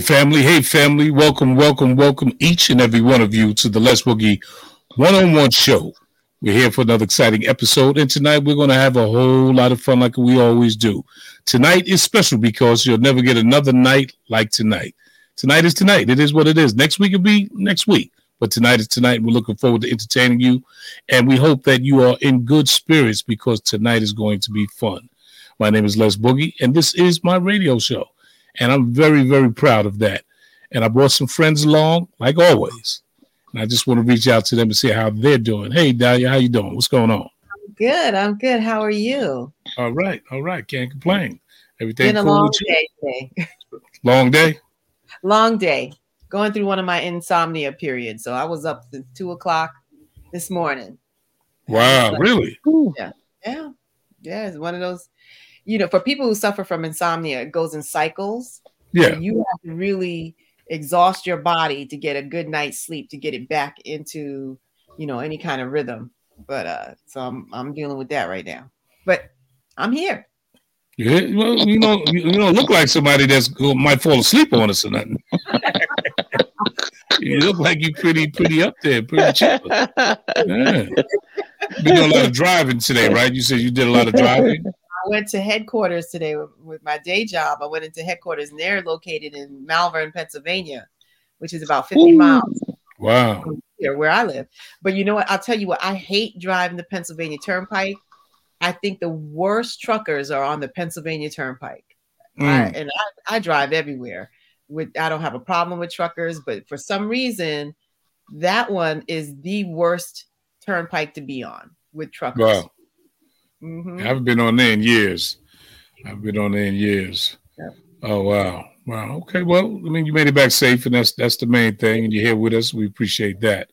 Hey, family. Hey, family. Welcome, welcome, welcome, each and every one of you to the Les Boogie one on one show. We're here for another exciting episode, and tonight we're going to have a whole lot of fun like we always do. Tonight is special because you'll never get another night like tonight. Tonight is tonight. It is what it is. Next week will be next week, but tonight is tonight. We're looking forward to entertaining you, and we hope that you are in good spirits because tonight is going to be fun. My name is Les Boogie, and this is my radio show. And I'm very, very proud of that. And I brought some friends along, like always. And I just want to reach out to them and see how they're doing. Hey, Dahlia, how you doing? What's going on? I'm good. I'm good. How are you? All right. All right. Can't complain. Everything Been a cool long with you? day today. Long day? long day. Going through one of my insomnia periods. So I was up since two o'clock this morning. Wow, really? Yeah. Yeah. Yeah. It's one of those, you know, for people who suffer from insomnia, it goes in cycles. Yeah. You have to really exhaust your body to get a good night's sleep to get it back into, you know, any kind of rhythm. But uh, so I'm I'm dealing with that right now. But I'm here. Yeah, well, you know, you, you don't look like somebody that's go, might fall asleep on us or nothing. you look like you pretty, pretty up there, pretty chill. Yeah. Been doing a lot of driving today, right? You said you did a lot of driving. I went to headquarters today with, with my day job. I went into headquarters, and they're located in Malvern, Pennsylvania, which is about 50 miles Wow. here where I live. But you know what? I'll tell you what, I hate driving the Pennsylvania Turnpike. I think the worst truckers are on the Pennsylvania Turnpike. I, Mm. and I, I drive everywhere. With I don't have a problem with truckers, but for some reason, that one is the worst turnpike to be on with truckers. Wow. Mhm. I haven't been on there in years. I've been on there in years. Yep. Oh wow. Wow. Okay. Well, I mean, you made it back safe, and that's that's the main thing. And you're here with us. We appreciate that.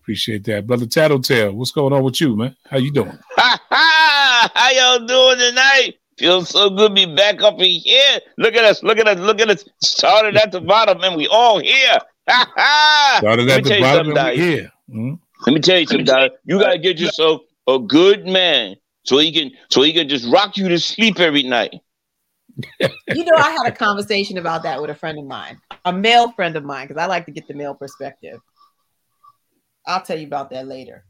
Appreciate that, brother Tattletale. What's going on with you, man? How you doing? Ha ha! How y'all doing tonight? Feels so good to be back up in here. Look at us, look at us, look at us. Started at the bottom and we all here. Ha ha! Started Let at me the tell you bottom, something, and we Dahlia. here. Mhm. Let me tell you something, Dahlia. You gotta get yourself a good man so he can so he can just rock you to sleep every night. you know, I had a conversation about that with a friend of mine, a male friend of mine, because I like to get the male perspective. I'll tell you about that later.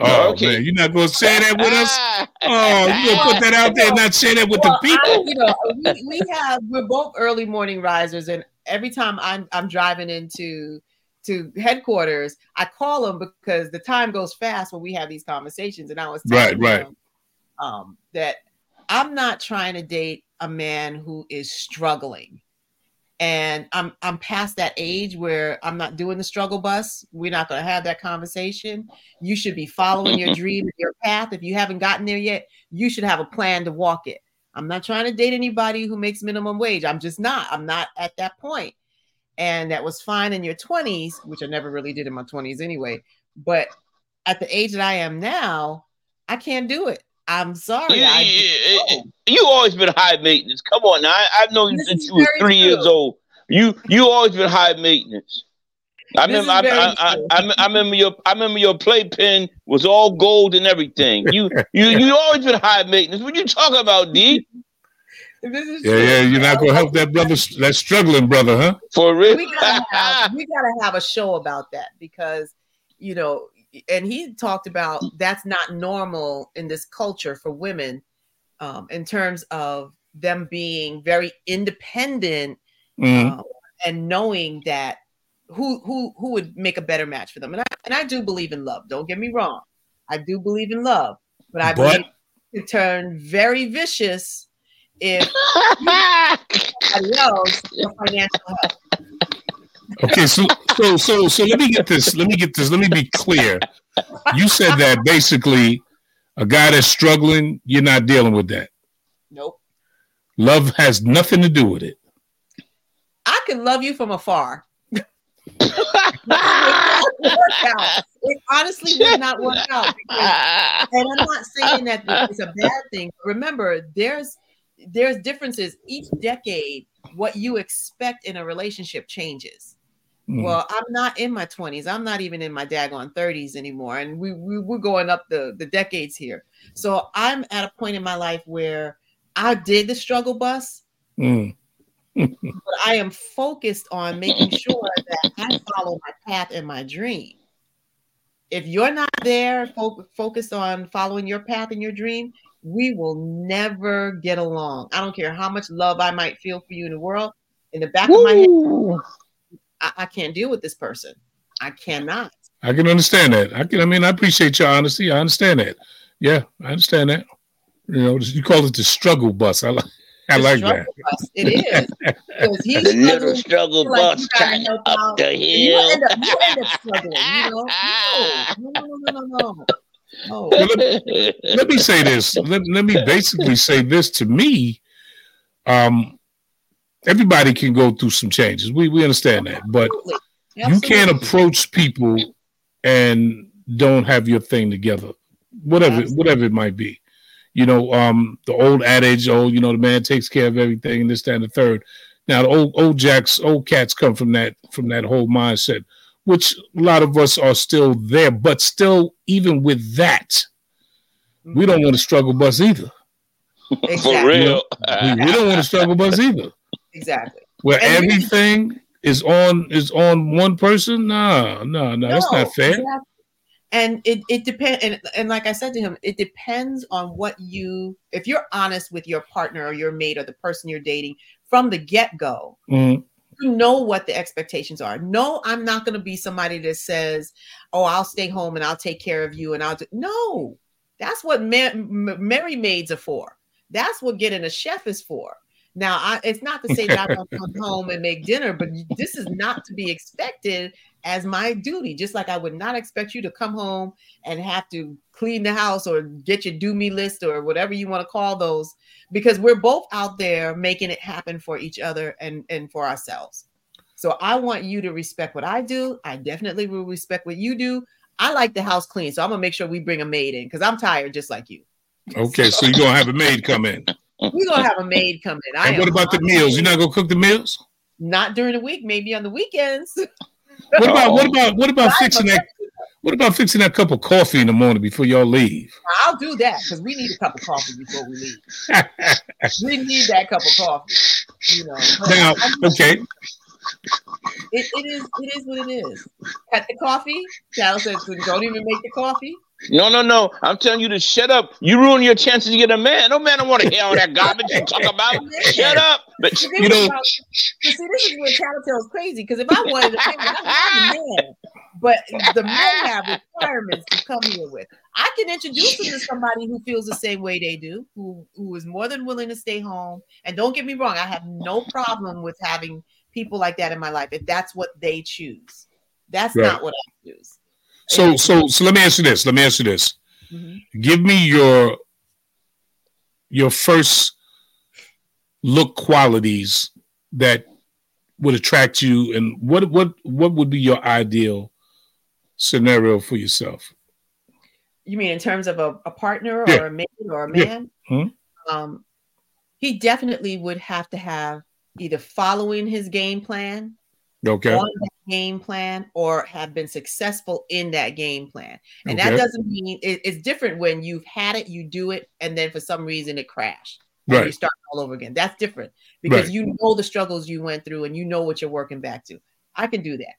Oh Okay. man, you're not gonna say that with us? Oh, you gonna put that out there and not say that with Well, the people? I- you know, we, we have we're both early morning risers, and every time I'm I'm driving into to headquarters, I call them because the time goes fast when we have these conversations. And I was telling Right, right. them, um, that I'm not trying to date a man who is struggling. And I'm I'm past that age where I'm not doing the struggle bus. We're not going to have that conversation. You should be following your dream, and your path. If you haven't gotten there yet, you should have a plan to walk it. I'm not trying to date anybody who makes minimum wage. I'm just not. I'm not at that point. And that was fine in your 20s, which I never really did in my 20s anyway. But at the age that I am now, I can't do it. I'm sorry. You, I you- just you always been high maintenance. Come on now. I, I've known you This since you were very three years old. You you always been high maintenance. I This remember, I, I, I. I, I remember your, I remember your playpen was all gold and everything. You, you, you always been high maintenance. What you talking about, D? This is Yeah, true. yeah. You're not gonna help that brother, that struggling brother, huh? For real? we gotta have we gotta have a show about that because you know and he talked about that's not normal in this culture for women um, in terms of them being very independent Mhm. um, and knowing that who who who would make a better match for them. And I, and I do believe in love don't get me wrong. I do believe in love but I But- believe it can turn very vicious if somebody else your financial help Okay, so so so so let me get this. Let me get this. Let me be clear. You said that basically a guy that's struggling, you're not dealing with that. nope Love has nothing to do with it. I can love you from afar. it work out. It honestly did not work out. Because, and I'm not saying that it's a bad thing. Remember, there's there's differences each decade. What you expect in a relationship changes. Mm. Well, I'm not in my 20s. I'm not even in my daggone 30s anymore. And we, we we're going up the, the decades here. So I'm at a point in my life where I did the struggle bus, Mm. but I am focused on making sure that I follow my path and my dream. If you're not there, fo- focused on following your path and your dream, we will never get along. I don't care how much love I might feel for you in the world. In the back Woo. of my head, I, I can't deal with this person. I cannot. I can understand that. I can. I mean, I appreciate your honesty. I understand that. Yeah, I understand that. You know, you call it the struggle bus. I like. I like that. Bus. It is. He's the little struggle bus like up, up the hill. You end up, you end up struggling. You know? No, no, no, no, no. no. Well, let, let, me say this. Let, let me basically say this to me. Um, everybody can go through some changes. We we understand that, but Absolutely. you can't approach people and don't have your thing together, whatever Absolutely. whatever it might be you know, um, the old adage, oh, you know, the man takes care of everything, and this, that, and the third. Now, the old old jacks, old cats come from that from that whole mindset, which a lot of us are still there. But still, even with that, we don't want to struggle bus either. Exactly. For real, we, we, don't want to struggle bus either. Exactly. Where and everything is on is on one person. No, no, no, that's not fair. Exactly and it, it depends and, and like i said to him it depends on what you if you're honest with your partner or your mate or the person you're dating from the get-go mm-hmm. you know what the expectations are no i'm not going to be somebody that says oh i'll stay home and i'll take care of you and i'll do no that's what ma- merry maids are for that's what getting a chef is for now, I, it's not to say that I don't come home and make dinner, but this is not to be expected as my duty. Just like I would not expect you to come home and have to clean the house or get your do me list or whatever you want to call those, because we're both out there making it happen for each other and, and for ourselves. So I want you to respect what I do. I definitely will respect what you do. I like the house clean, so I'm gonna make sure we bring a maid in because I'm tired just like you. Okay, so, so you're gonna have a maid come in. We're gonna have a maid come in. I and what about the meals? You're not gonna cook the meals? Not during the week, maybe on the weekends. what about what about what about fixing that? What about fixing that cup of coffee in the morning before y'all leave? I'll do that because we need a cup of coffee before we leave. we need that cup of coffee. You know. Now, okay. It, it is it is what it is. Cut the coffee. Charles says, "Don't even make the coffee." No, no, no. I'm telling you to shut up. You ruin your chances to get a man. No man don't want to hear all that garbage you talk about. shut up. But you know, see, this is where Tattletale's crazy. Because if I wanted a man, I a man. But the men have requirements to come here with. I can introduce them to somebody who feels the same way they do, who who is more than willing to stay home. And don't get me wrong, I have no problem with having people like that in my life if that's what they choose. That's right. not what I choose. So so so let me ask you this. Let me ask you this. Mm-hmm. Give me your your first look qualities that would attract you and what what what would be your ideal scenario for yourself? You mean in terms of a, a partner yeah. or a man or a man? Yeah. Hmm? Um, he definitely would have to have either following his game plan okay. on that game plan or have been successful in that game plan. And okay. that doesn't mean it, it's different when you've had it, you do it, and then for some reason it crashed. Right. you start all over again. That's different because right. you know the struggles you went through and you know what you're working back to. I can do that.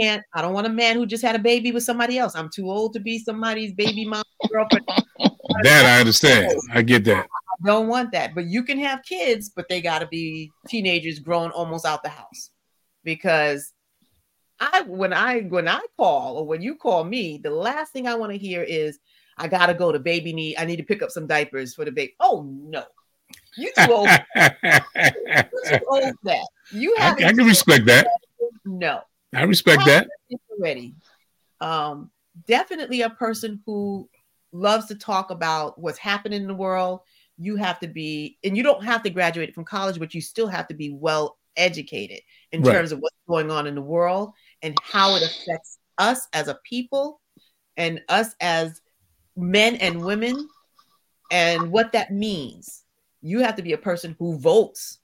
And I don't want a man who just had a baby with somebody else. I'm too old to be somebody's baby mom girlfriend. that I understand. I get that. I don't want that. But you can have kids, but they got to be teenagers grown almost out the house because I when I when I call or when you call me, the last thing I want to hear is I gotta go to baby need. I need to pick up some diapers for the baby. Oh no, you too old. you too old that. You have. I, I can respect that. No, I respect that. Already, um, definitely a person who loves to talk about what's happening in the world. You have to be, and you don't have to graduate from college, but you still have to be well educated in right. terms of what's going on in the world and how it affects us as a people and us as men and women and what that means. You have to be a person who votes,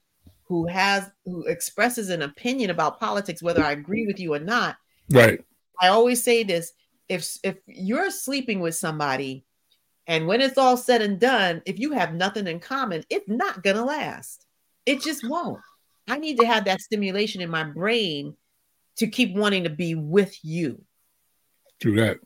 who has who expresses an opinion about politics whether I agree with you or not. Right. I always say this, if if you're sleeping with somebody and when it's all said and done, if you have nothing in common, it's not going to last. It just won't. I need to have that stimulation in my brain to keep wanting to be with you. True that.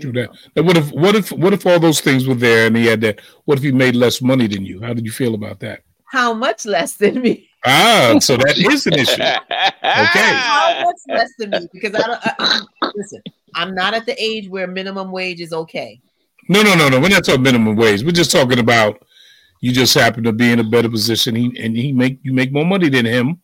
True that. Now, what if what if what if all those things were there and he had that? What if he made less money than you? How did you feel about that? How much less than me? Ah, so that is an issue. Okay. How much less than me? Because I don't I, I, listen. I'm not at the age where minimum wage is okay. No, no, no, no. We're not talking minimum wage. We're just talking about you just happen to be in a better position. He and he make you make more money than him.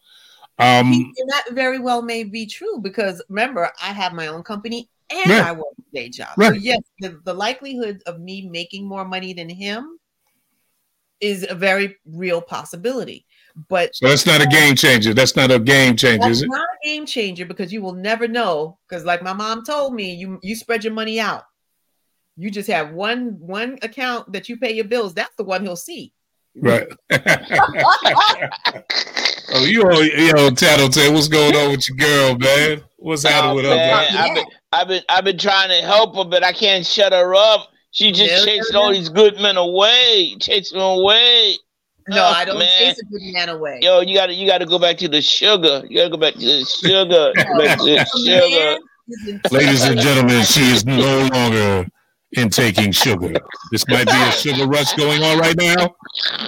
Um, He- and that very well may be true because remember, I have my own company and Right. I work a day job. So yes, the, the likelihood of me making more money than him is a very real possibility. But so that's not a game changer. That's not a game changer, is that's it? not a game changer because you will never know. Because like my mom told me, you you spread your money out. You just have one one account that you pay your bills. That's the one he'll see. Right. oh, you all, yo, Tattletale, what's going on with your girl, man? What's happening Oh, with her? man, man? I've been, I've been, I've been trying to help her, but I can't shut her up. She just No, no, chasing no. all these good men away, chasing them away. No, Oh, I don't man. chase a good man away. Yo, you gotta, you gotta go back to the sugar. You gotta go back to the sugar. Back to the sugar. man is in- Ladies and gentlemen, she is no longer intaking sugar. This might be a sugar rush going on right now.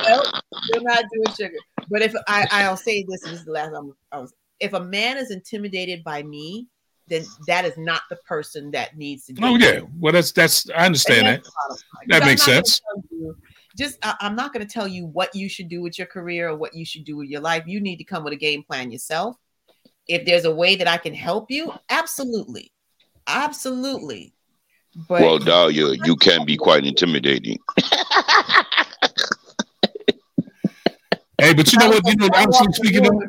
Nope, you're not doing sugar. But if I, I'll say this, this is the last time I was. If a man is intimidated by me, then that is not the person that needs to. Oh date yeah, well that's that's I understand And that. that's the bottom line. That makes sense. you- Just, I, I'm not going to tell you what you should do with your career or what you should do with your life. You need to come with a game plan yourself. If there's a way that I can help you, absolutely, absolutely. But Well, Dahlia, you can be quite intimidating. Hey, but you know what? You know, honestly speaking, though,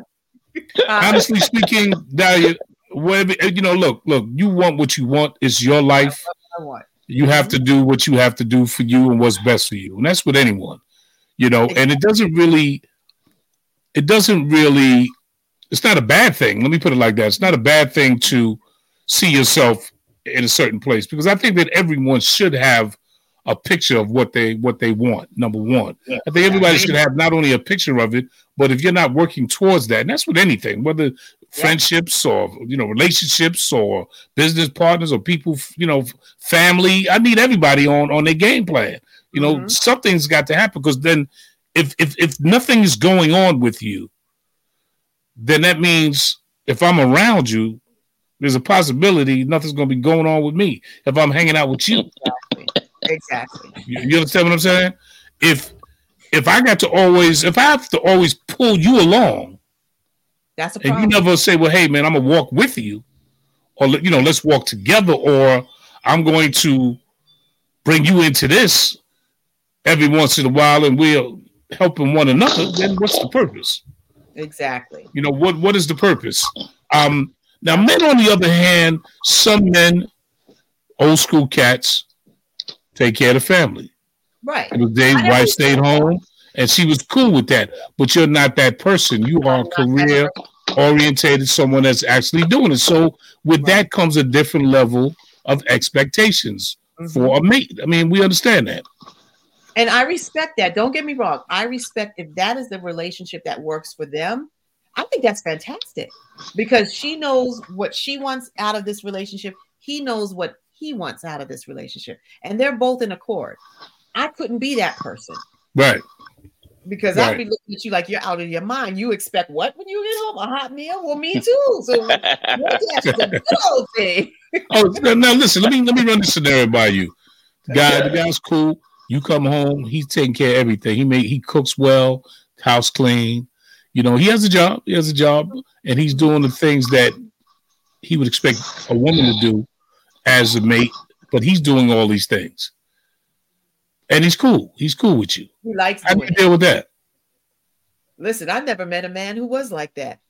honestly speaking, Dahlia, whatever you know, look, look, you want what you want. It's your life. I want. You have to do what you have to do for you and what's best for you, and that's with anyone, you know. And it doesn't really, it doesn't really, it's not a bad thing. Let me put it like that. It's not a bad thing to see yourself in a certain place because I think that everyone should have a picture of what they what they want. Number one, I think everybody should have not only a picture of it, but if you're not working towards that, and that's with anything, whether friendships or you know relationships or business partners or people, you know, family. I need everybody on on their game plan. You know, Mhm. something's got to happen because then, if if if nothing is going on with you, then that means if I'm around you, there's a possibility nothing's going to be going on with me if I'm hanging out with you. Exactly. You, you understand what I'm saying? If if I got to always, if I have to always pull you along, That's a and you never say, "Well, hey, man, I'm gonna walk with you," or you know, let's walk together, or I'm going to bring you into this every once in a while, and we're helping one another. Then what's the purpose? exactly. You know what? What is the purpose? Um, now, men, on the other hand, some men, old school cats, take care of the family. Right. It was Dave's I never wife stayed home, and she was cool with that. But you're not that person. You are career orientated, someone that's actually doing it. So with that comes a different level of expectations Mhm. for a mate. I mean, we understand that. And I respect that. Don't get me wrong. I respect if that is the relationship that works for them. I think that's fantastic because she knows what she wants out of this relationship. He knows what he wants out of this relationship. And they're both in accord. I couldn't be that person Right. Because Right. I'd be looking at you like you're out of your mind. You expect what when you get home? A hot meal? Well, me too. So that's a good old thing. Oh, now now listen. Let me let me run this scenario by you. The guy, the guy's cool. You come home. He's taking care of everything. He made he cooks well, house clean. You know, he has a job. He has a job, and he's doing the things that he would expect a woman to do as a mate. But he's doing all these things, and he's cool. He's cool with you. He likes How do you deal with that? Listen, I never met a man who was like that.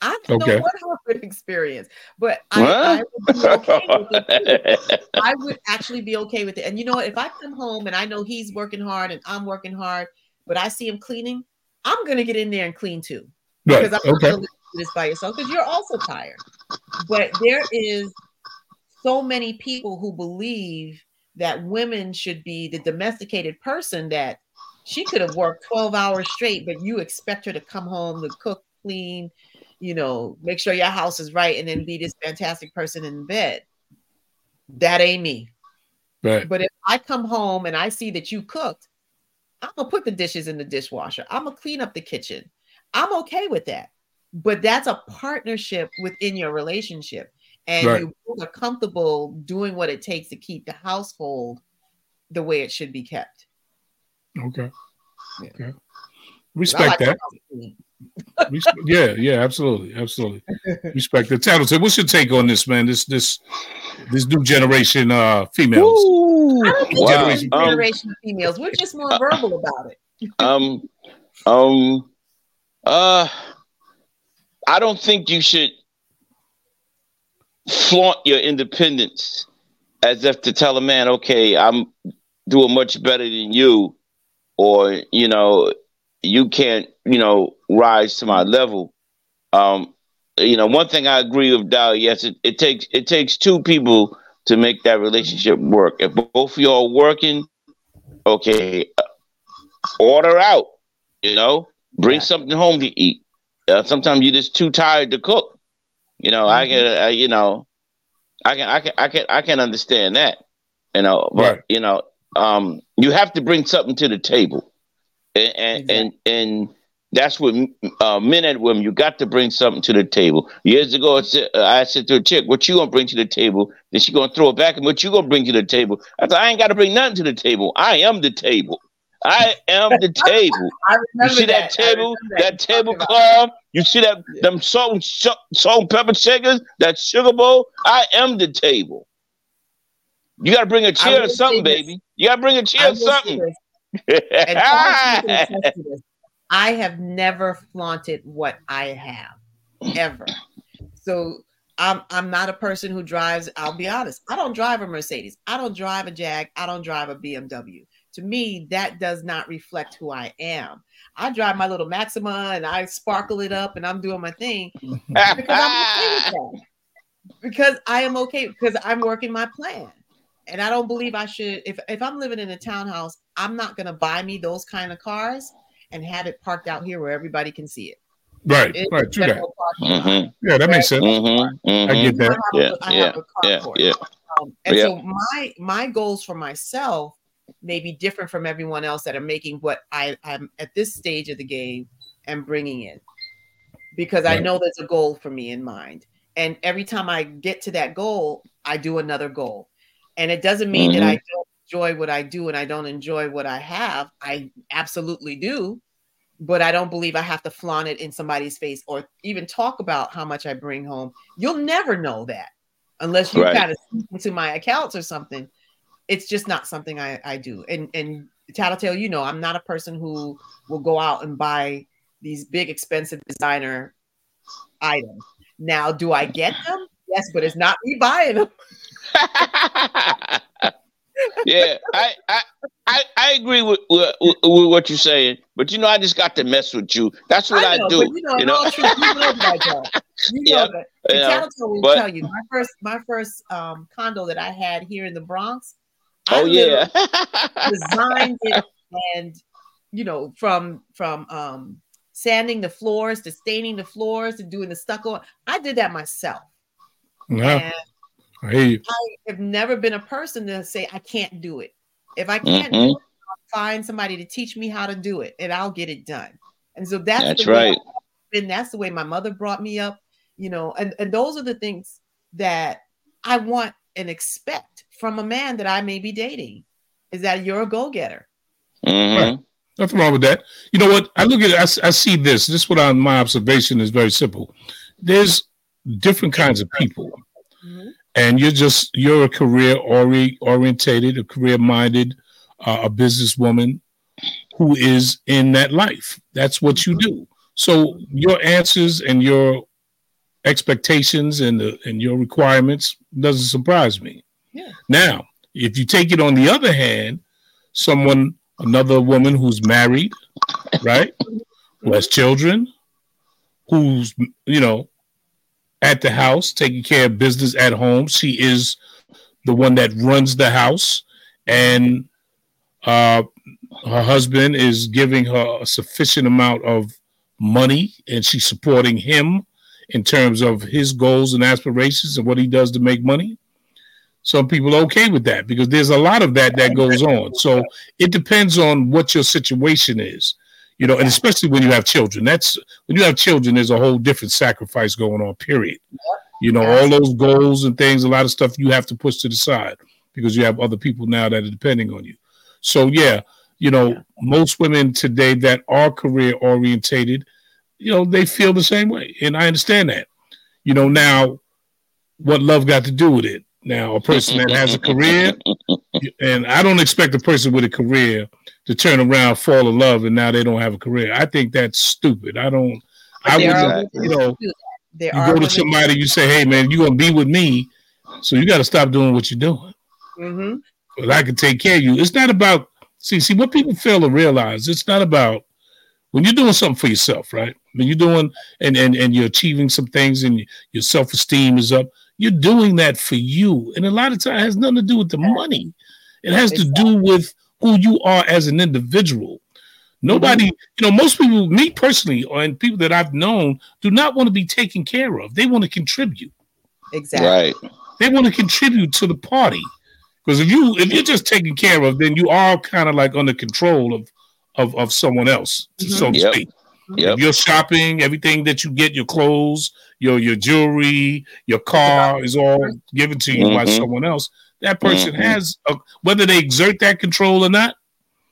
I don't Okay. know what Harvard experience, but I, I would be okay with it. I would actually be okay with it. And you know what? If I come home and I know he's working hard and I'm working hard, but I see him cleaning, I'm gonna get in there and clean too. Right. Because I'm not Okay. gonna do this by yourself because you're also tired. But there is so many people who believe that women should be the domesticated person that she could have worked 12 hours straight, but you expect her to come home to cook clean, you know, make sure your house is right, and then be this fantastic person in bed. That ain't me. Right. But if I come home and I see that you cooked, I'm gonna put the dishes in the dishwasher. I'm gonna clean up the kitchen. I'm okay with that. But that's a partnership within your relationship. And Right. you are comfortable doing what it takes to keep the household the way it should be kept. Okay. Yeah. Okay. Respect like that. my house clean. Res- yeah, yeah, absolutely, absolutely. Respect that. Tattletale, what's your take on this, man? This this this new generation uh females. Woo! I don't think Wow. it's a Um, generation of females. We're just more verbal about it. um, um, uh, I don't think you should flaunt your independence as if to tell a man, okay, I'm doing much better than you, or you know, you can't, you know, rise to my level. Um, you know, one thing I agree with Dow, yes, it, it takes it takes two people to make that relationship work. If both of y'all working, okay, order out. You know, bring Yeah. something home to eat. Uh, sometimes you're just too tired to cook. You know, I can, uh, you know, I can, I can, I can, I can understand that. You know, but Right. you know, um, you have to bring something to the table, and and and, and that's what uh, men and women. You got to bring something to the table. Years ago, I said, uh, I said to a chick, "What you gonna bring to the table?" Then she gonna throw it back, and what you gonna bring to the table? I said, "I ain't got to bring nothing to the table. I am the table. I am the table." I You see that, I table, remember that you table talking about cloth? You see that them salt and salt and pepper shakers, that sugar bowl? I am the table. You got to bring a chair or something, baby. You got to bring a chair or something. this, and Charles can attest to this. I have never flaunted what I have ever. So I'm I'm not a person who drives. I'll be honest. I don't drive a Mercedes. I don't drive a Jag. I don't drive a BMW. To me, that does not reflect who I am. I drive my little Maxima and I sparkle it up and I'm doing my thing because I'm okay with that. Because I am okay because I'm working my plan. And I don't believe I should if if I'm living in a townhouse, I'm not gonna buy me those kind of cars and have it parked out here where everybody can see it. Right, It's right, true that. general parking lot. Mhm, Yeah, that makes sense. mhm, I mhm. get I that. have, Yeah, a, I have a yeah, carport. yeah. Um, and Yeah. so my my goals for myself may be different from everyone else that are making what I I'm at this stage of the game and bringing in because I know there's a goal for me in mind. And every time I get to that goal, I do another goal. And it doesn't mean that I mm-hmm. don't enjoy what I do and I don't enjoy what I have. I absolutely do. But I don't believe I have to flaunt it in somebody's face or even talk about how much I bring home. You'll never know that unless you Right. kind of into my accounts or something. It's just not something I, I do. And and Tattletale, you know, I'm not a person who will go out and buy these big expensive designer items. Now, do I get them? Yes, but it's not me buying them. yeah, I, I I I agree with, with with what you're saying, but you know, I just got to mess with you. That's what I, know, do. But you know, you know? truth, you know that I. Know that. you And know, Tattletale will but- tell you my first my first um, condo that I had here in the Bronx. Oh I yeah. literally designed it and you know from from um sanding the floors to staining the floors to doing the stucco. I did that myself. Yeah, I. I have never been a person to say I can't do it. If I can't do Mhm. it, I'll find somebody to teach me how to do it, and I'll get it done. And so that's That's the right. I've. That's the way my mother brought me up. You know, and and those are the things that I want and expect from a man that I may be dating. Is that you're a go getter? Mhm. Nothing wrong with that. You know what? I look at it, I, s- I see this. This is what I, my observation is very simple. There's different kinds of people, and you're just you're a career ori- orientated, a career minded, uh, a businesswoman who is in that life. That's what you do. So your answers and your expectations and the, and your requirements doesn't surprise me. Now, if you take it on the other hand, someone, another woman who's married, right, who has children, who's you know at the house taking care of business at home. She is the one that runs the house, and uh, her husband is giving her a sufficient amount of money and she's supporting him in terms of his goals and aspirations and what he does to make money, some people are okay with that because there's a lot of that that goes on. So it depends on what your situation is, you know, and especially when you have children. That's when you have children, there's a whole different sacrifice going on, period. You know, all those goals and things, a lot of stuff you have to push to the side because you have other people now that are depending on you. So, yeah, you know, most women today that are career orientated, you know, they feel the same way. And I understand that. You know, now what love got to do with it? Now, a person that has a career, and I don't expect a person with a career to turn around, fall in love, and now they don't have a career. I think that's stupid. I don't. I would, you know, you go to somebody, you say, "Hey, man, you're gonna be with me, so you got to stop doing what you're doing." Mm-hmm. But I can take care of you. It's not about see, see what people fail to realize. It's not about when you're doing something for yourself, right? When you're doing and and and you're achieving some things, and your self esteem is up. You're doing that for you, and a lot of times it has nothing to do with the money. It has to do with who you are as an individual. Nobody, mm-hmm. you know, most people, me personally, and people that I've known, do not want to be taken care of. They want to contribute. Exactly. Right. They want to contribute to the party. Because if you if you're just taken care of, then you are kind of like under control of of, of someone else, mm-hmm. so to yep. speak. Yep. Your shopping, everything that you get, your clothes, your your jewelry, your car is all given to you mm-hmm. by someone else. That person mm-hmm. has a, whether they exert that control or not.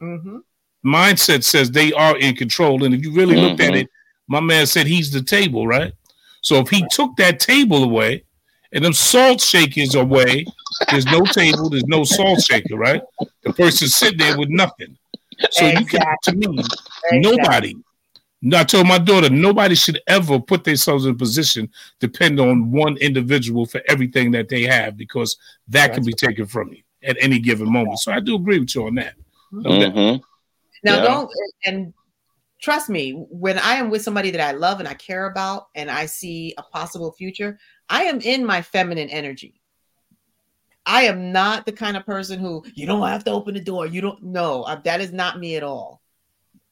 Mm-hmm. Mindset says they are in control, and if you really looked at mm-hmm. it, my man said he's the table, right? So if he took that table away and them salt shakers away, there's no table, there's no salt shaker, right? The person sitting there with nothing. So exactly. you can, to me, exactly. nobody I told my daughter nobody should ever put themselves in a position depend on one individual for everything that they have because that can be taken from you at any given moment. So I do agree with you on that. Mm-hmm. Now yeah. don't and trust me, when I am with somebody that I love and I care about and I see a possible future, I am in my feminine energy. I am not the kind of person who you don't have to open the door. You don't know that is not me at all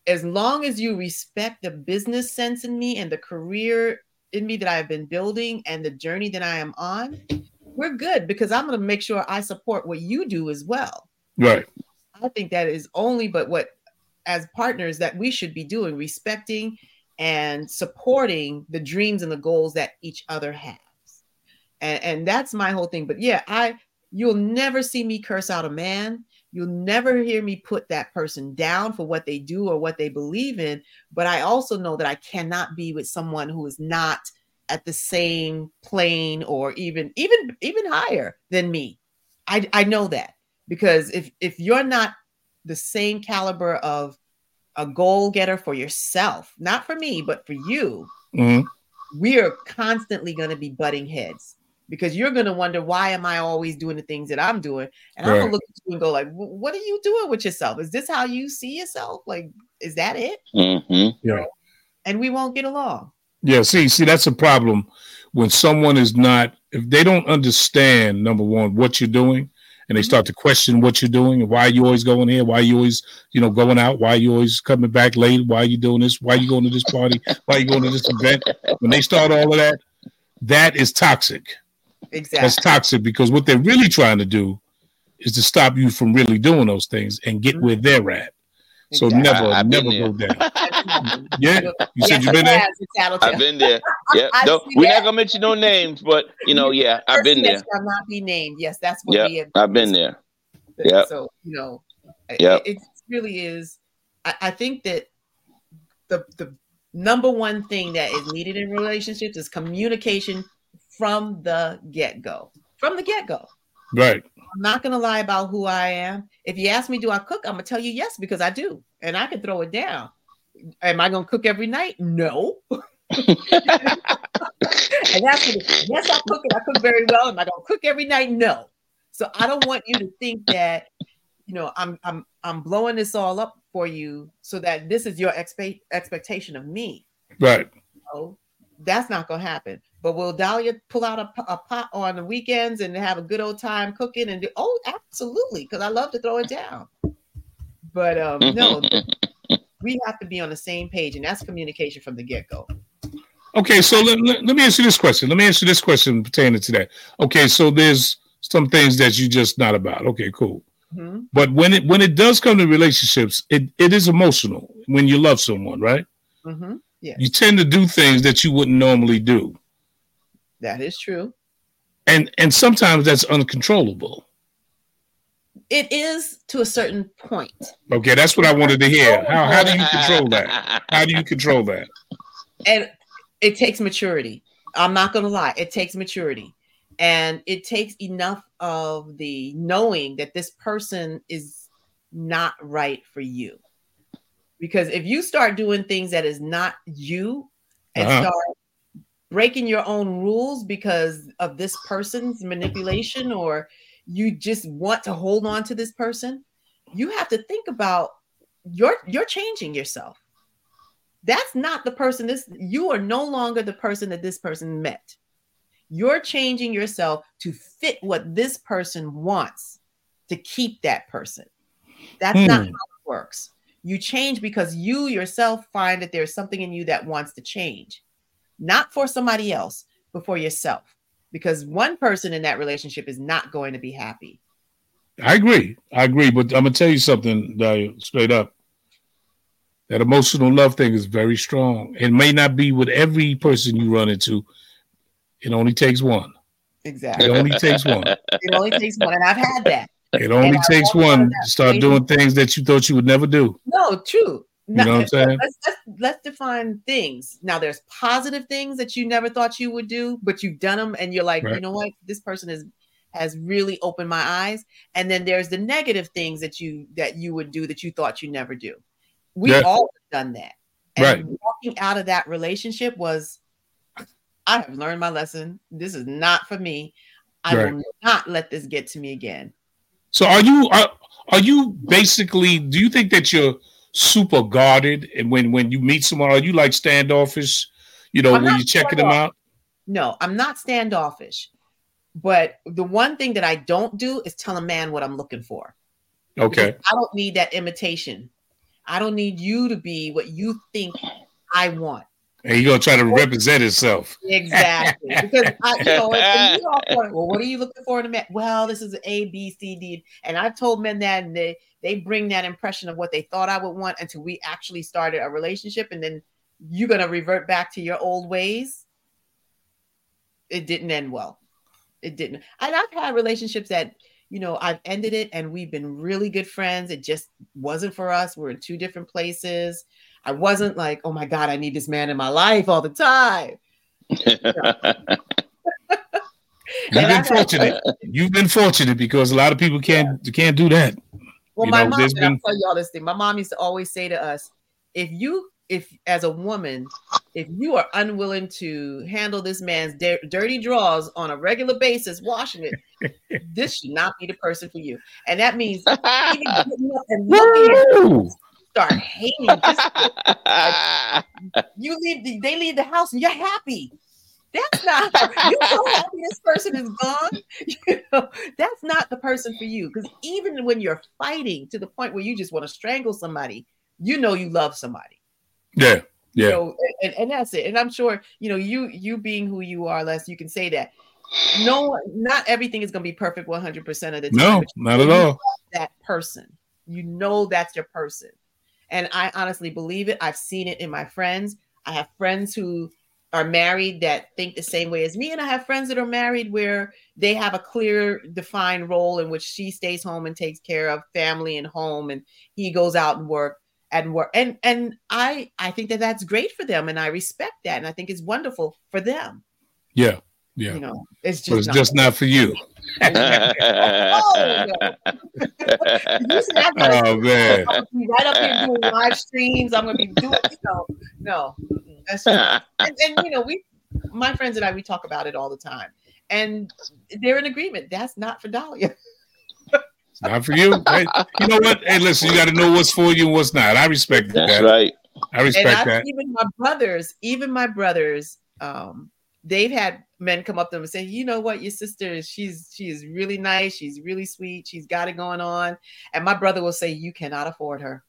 as long as you respect the business sense in me and the career in me that I have been building and the journey that I am on, we're good because I'm going to make sure I support what you do as well. Right. I think that is only but what as partners that we should be doing, respecting and supporting the dreams and the goals that each other has. And, and that's my whole thing. But yeah, I you'll never see me curse out a man. You'll never hear me put that person down for what they do or what they believe in. But I also know that I cannot be with someone who is not at the same plane or even even even higher than me. I I know that because if if you're not the same caliber of a goal getter for yourself, not for me, but for you, mm-hmm. we are constantly going to be butting heads because you're going to wonder why am I always doing the things that I'm doing, and right. I'm going to look at you and go like, "What are you doing with yourself? Is this how you see yourself? Like, is that it?" Mm-hmm. Yeah, and we won't get along. Yeah, see, see, that's a problem when someone is not if they don't understand number one what you're doing and they mm-hmm. start to question what you're doing and why you always going here, why are you always, you know, going out, why are you always coming back late, why are you doing this, why are you going to this party, why are you going to this event. When they start all of that, that is toxic. Exactly. That's toxic because what they're really trying to do is to stop you from really doing those things and get mm-hmm. where they're at. So exactly. never, I, never go down. yeah, you said you've been there. I've been there. Yeah, no, we're not gonna mention no names, but you know, yeah, I've been there. Shall not be named. Yes, that's what yep, we have. I've been there. Yeah. So you know, yeah, it, it, really is. I, I think that the the number one thing that is needed in relationships is communication from the get go. From the get go. Right. I'm not going to lie about who I am. If you ask me, do I cook? I'm going to tell you yes, because I do. And I can throw it down. Am I going to cook every night? No. and that's what, yes, I cook and I cook very well. Am I going to cook every night? No. So I don't want you to think that, you know, I'm, I'm, I'm blowing this all up for you so that this is your expe- expectation of me. Right. So that's not going to happen. But will Dahlia pull out a, a, pot on the weekends and have a good old time cooking and do? Oh, absolutely, because I love to throw it down. But um, no, we have to be on the same page, and that's communication from the get go. Okay, so let, let, let, me answer this question. Let me answer this question pertaining to that. Okay, so there's some things that you just not about. Okay, cool. Mm-hmm. But when it when it does come to relationships, it, it is emotional when you love someone, right? Mm-hmm. Yeah. You tend to do things that you wouldn't normally do. That is true. And and sometimes that's uncontrollable. It is to a certain point. Okay, that's what I wanted to hear. How how do you control that? How do you control that? And it takes maturity. I'm not going to lie. It takes maturity. And it takes enough of the knowing that this person is not right for you. Because if you start doing things that is not you and uh-huh. start breaking your own rules because of this person's manipulation or you just want to hold on to this person, you have to think about you're you're changing yourself. That's not the person this you are no longer the person that this person met. You're changing yourself to fit what this person wants to keep that person. That's hmm. not how it works. You change because you yourself find that there's something in you that wants to change not for somebody else but for yourself because one person in that relationship is not going to be happy i agree i agree but i'm gonna tell you something straight up that emotional love thing is very strong. It may not be with every person you run into. It only takes one. Exactly. It only takes one. It only takes one, and I've had that. It only and takes one to start doing things that you thought you would never do. No, true. You know what I'm saying? Let's, let's, let's define things. Now, there's positive things that you never thought you would do, but you've done them, and you're like, right. you know what? This person is has really opened my eyes. And then there's the negative things that you that you would do that you thought you never do. We yeah. all done that. And right. walking out of that relationship was I have learned my lesson. This is not for me. I right. will not let this get to me again. So are you are, are you basically do you think that you're super guarded and when when you meet someone are you like standoffish, you know, when you're checking them out? No, I'm not standoffish. But the one thing that I don't do is tell a man what I'm looking for. Okay. Because I don't need that imitation. I don't need you to be what you think I want. And you're gonna try to represent himself. Exactly. Because I, you know, and you all point, well, what are you looking for in a man? Well, this is A, B, C, D. And I've told men that and they they bring that impression of what they thought I would want until we actually started a relationship, and then you're gonna revert back to your old ways. It didn't end well. It didn't. And I've had relationships that you know, I've ended it and we've been really good friends. It just wasn't for us. We're in two different places. I wasn't like, oh my God, I need this man in my life all the time. You've been fortunate. You've been fortunate because a lot of people can't yeah. can't do that. Well, you my know, mom, been... I'll tell you all this thing. My mom used to always say to us, if you if as a woman, if you are unwilling to handle this man's de- dirty drawers on a regular basis, washing it, this should not be the person for you. And that means and looking start hating. you leave, the, they leave the house, and you're happy. That's not you're so happy this person is gone. You know, that's not the person for you. Because even when you're fighting to the point where you just want to strangle somebody, you know you love somebody. Yeah. Yeah. You know, and, and that's it. And I'm sure, you know, you you being who you are, Les, you can say that. No, not everything is gonna be perfect 100 percent of the time. No, not at all. That person, you know, that's your person. And I honestly believe it. I've seen it in my friends. I have friends who are married that think the same way as me. And I have friends that are married where they have a clear, defined role in which she stays home and takes care of family and home, and he goes out and work and work. And and i i think that that's great for them and i respect that and i think it's wonderful for them. Yeah yeah. You know it's just but it's not just not for you. Oh, oh man. Right up here doing live streams. I'm gonna be doing you know no that's just, and, and you know we my friends and i we talk about it all the time and they're in agreement that's not for dahlia it's not for you. Hey, you know what? Hey, listen, you got to know what's for you and what's not. I respect That's that. That's right. I respect that. Even my brothers, even my brothers, um, they've had men come up to them and say, "You know what? Your sister, she's she's really nice. She's really sweet. She's got it going on." And my brother will say, "You cannot afford her."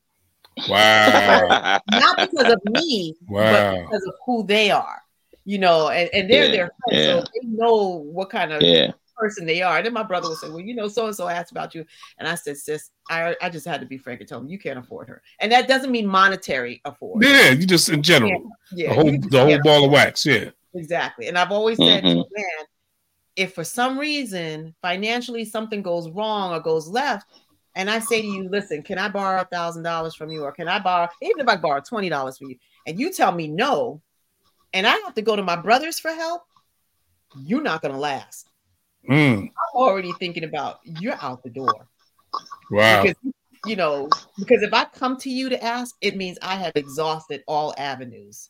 Wow. not because of me, but Wow. because of who they are. You know, and, and they're Yeah, their friends, yeah. so they know what kind of yeah. person they are. And then my brother would say, Well, you know, so and so asked about you. And I said, Sis, I, I just had to be frank and tell them you can't afford her. And that doesn't mean monetary afford. Yeah, you just in general. Yeah, the whole the whole ball of wax. Yeah. Exactly. And I've always said to Mhm. man, if for some reason financially something goes wrong or goes left, and I say to you, listen, can I borrow a thousand dollars from you? Or can I borrow, even if I borrow twenty dollars from you, and you tell me no, and I have to go to my brothers for help, you're not gonna last. Mm. I'm already thinking about you're out the door. Wow. Because you know, because if I come to you to ask, it means I have exhausted all avenues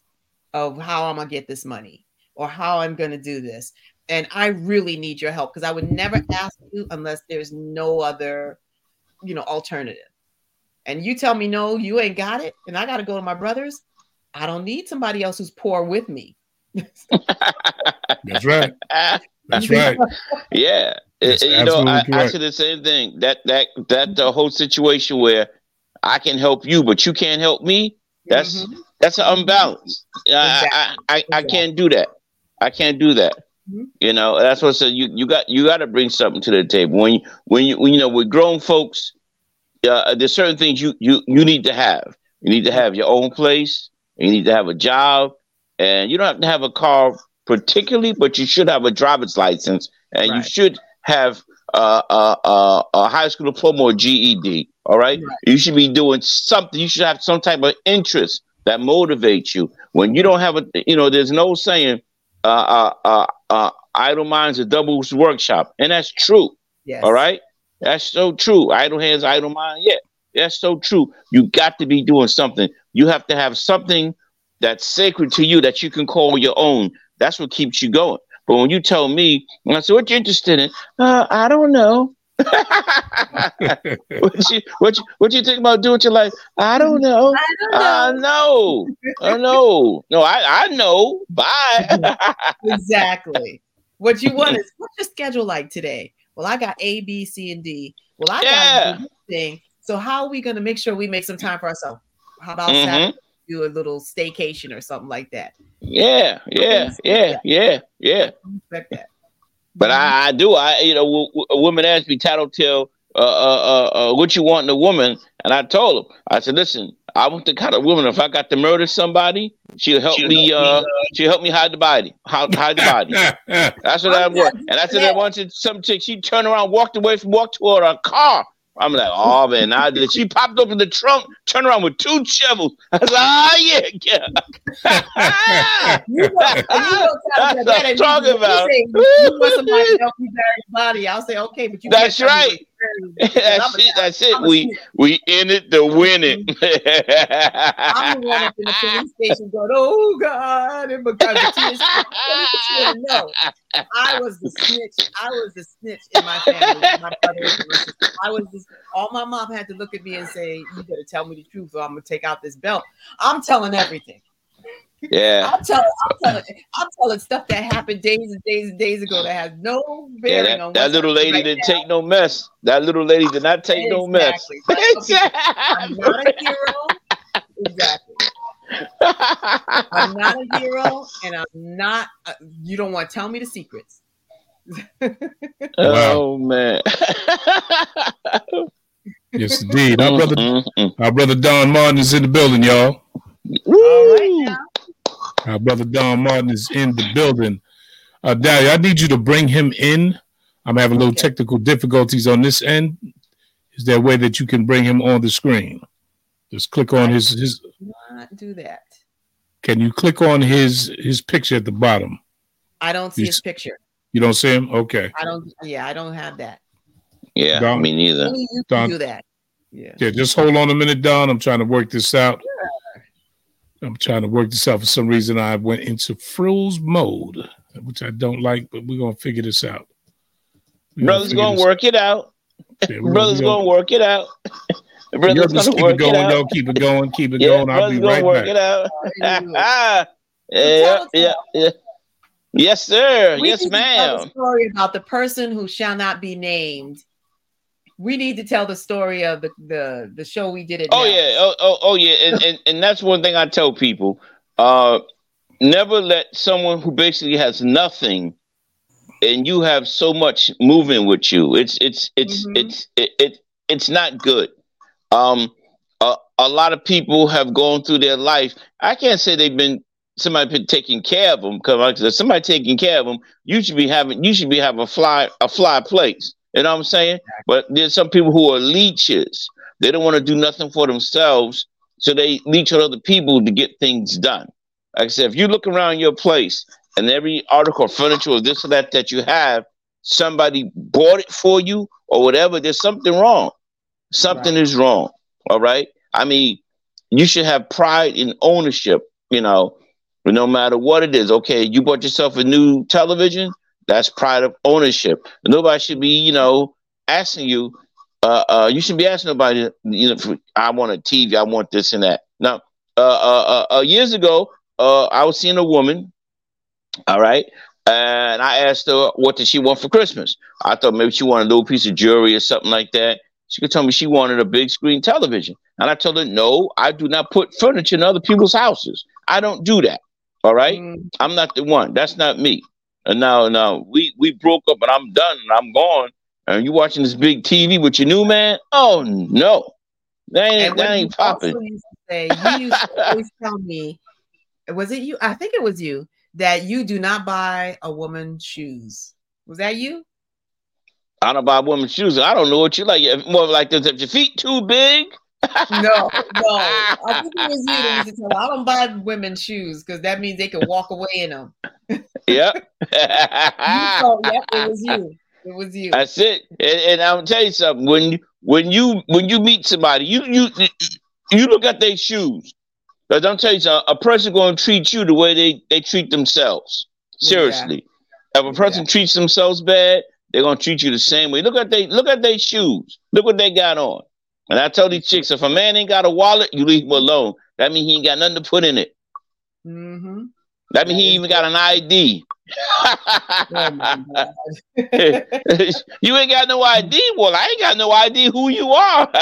of how I'm gonna get this money or how I'm gonna do this. And I really need your help because I would never ask you unless there's no other, you know, alternative. And you tell me no, you ain't got it, and I gotta go to my brothers. I don't need somebody else who's poor with me. That's right. That's right. Yeah, That's Uh, you know, absolutely I, I said the same thing. That that that the whole situation where I can help you, but you can't help me. That's Mhm. that's an unbalance. I, Exactly. I, I, I Exactly. can't do that. I can't do that. Mhm. You know, that's what I said. You you got you got to bring something to the table when you when you when you know with grown folks. Uh, there's certain things you you you need to have. You need to have your own place. You need to have a job, and you don't have to have a car particularly, but you should have a driver's license, and you should have uh, uh, uh, a high school diploma or GED. All right? Right. you should be doing something. You should have some type of interest that motivates you. When you don't have a, you know, there's no saying, uh, uh, uh, uh, idle minds a doubles workshop, and that's true. Yes. All right, that's so true. Idle hands, idle mind. Yeah, that's so true. You got to be doing something. You have to have something that's sacred to you that you can call your own. That's what keeps you going. But when you tell me, and I said, "What you interested in?" Uh, I don't know. what you what you what you think about doing with your life? I don't know. I don't know. I know. I know. No, I I know. Bye. exactly. What you want is what's your schedule like today? Well, I got A, B, C, and D. Well, I Yeah. got this thing. So how are we going to make sure we make some time for ourselves? How about Mhm. Saturday, do a little staycation or something like that? yeah, yeah, yeah, yeah, yeah. Respect that. But I, I do. I, you know, w- w- a woman asked me, Tattletale, uh, uh, uh, uh, what you want in a woman? And I told him, I said, listen, I want the kind of woman. If I got to murder somebody, she'll help me. Uh, she'll help me hide the body. Hide, hide the body. That's what I want. And I said, I wanted some chick. She turned around, walked away from, walked toward her car. I'm like, oh man, I did. She popped open the trunk, turned around with two shovels. I was like, oh yeah, yeah. You know, you know, That's what I'm talking about. You, you want somebody to help you bury your body. I'll say, okay, but you. That's right. What you're burying, because I'm that's it. That's it. We we in it to win I'm the one up in the police station going, oh God, and because the tears, you know, I was the snitch. I was the snitch in my family. My brother, and my sister. I was this. All my mom had to look at me and say, "You better tell me the truth, or I'm gonna take out this belt." I'm telling everything. Yeah, I'm telling. I'm telling. I'm telling stuff that happened days and days and days ago that has no yeah. bearing That, on that little lady right didn't now. take no mess. That little lady did not take no mess. Exactly. I'm not a hero. Exactly. I'm not a hero, and I'm not. Uh, you don't want to tell me the secrets. oh man. yes, indeed. Our brother, Mm, mm, our brother Don Martin is in the building, y'all. All right now. Our brother Don Martin is in the building. Uh, Dahlia, I need you to bring him in. I'm having a little Okay. technical difficulties on this end. Is there a way that you can bring him on the screen? Just click on his his. Not do that. Can you click on his his picture at the bottom? I don't see You his picture. You don't see him? Okay. I don't. Yeah, I don't have that. Yeah, Don- me neither. Only you Don- can do that. Yeah. Yeah, just hold on a minute, Don. I'm trying to work this out. I'm trying to work this out. For some reason, I went into frills mode, which I don't like, but we're gonna figure this out. We're Brother's figure gonna this- work it out. yeah, we're Brother's we're gonna work it out. Brother's gonna keep work it going, it though. out. Keep it going. Keep it Yeah, going. I'll be brother's right work back. it out. Anyway. Ah, yeah, yeah, yeah. Yes, sir. We yes, need to tell the ma'am. Story about the person who shall not be named we need to tell the story of the the, the show we did it. Oh yeah, oh, oh, oh yeah, and, and and that's one thing I tell people. Uh, never let someone who basically has nothing and you have so much moving with you. It's it's it's mm-hmm. it's it, it, it's not good. Um, a, a lot of people have gone through their life. I can't say they've been somebody been taking care of them because somebody taking care of them, you should be having you should be having a fly a fly place. You know what I'm saying? But there's some people who are leeches. They don't want to do nothing for themselves, so they leech on other people to get things done. Like I said, if you look around your place and every article, furniture, or this or that that you have, somebody bought it for you or whatever, there's something wrong. Something right. is wrong. All right. I mean, you should have pride in ownership, you know, no matter what it is. Okay, you bought yourself a new television, that's pride of ownership. Nobody should be, you know, asking you, uh, uh, you should be asking nobody, you know, I want a TV, I want this and that. Now, uh, uh, uh, uh years ago, uh, I was seeing a woman all right. And I asked her, what did she want for Christmas? I thought maybe she wanted a little piece of jewelry or something like that. She could tell me she wanted a big screen television. And I told her, no, I do not put furniture in other people's houses. I don't do that. All right. Mm. I'm not the one. That's not me. And now, now we, we broke up and I'm done and I'm gone. And you watching this big TV with your new man? Oh, no. That ain't, that ain't popping. You used to always tell me, was it you? I think it was you that you do not buy a woman's shoes. Was that you? I don't buy women's shoes. I don't know what you like. More like this. If your feet too big. no, no. I think it was you that used to tell. I don't buy women's shoes because that means they can walk away in them. yep. yep. It was you. It was you. That's it. And, and I'll tell you something. When when you when you meet somebody, you you you look at their shoes. But don't tell you something, a person going to treat you the way they, they treat themselves. Seriously. Yeah. If a person yeah. treats themselves bad, they're gonna treat you the same way. Look at they look at their shoes. Look what they got on. And I tell these chicks, if a man ain't got a wallet, you leave him alone. That means he ain't got nothing to put in it. Mm-hmm. That means he even got an ID. you ain't got no ID. Well, I ain't got no ID who you are.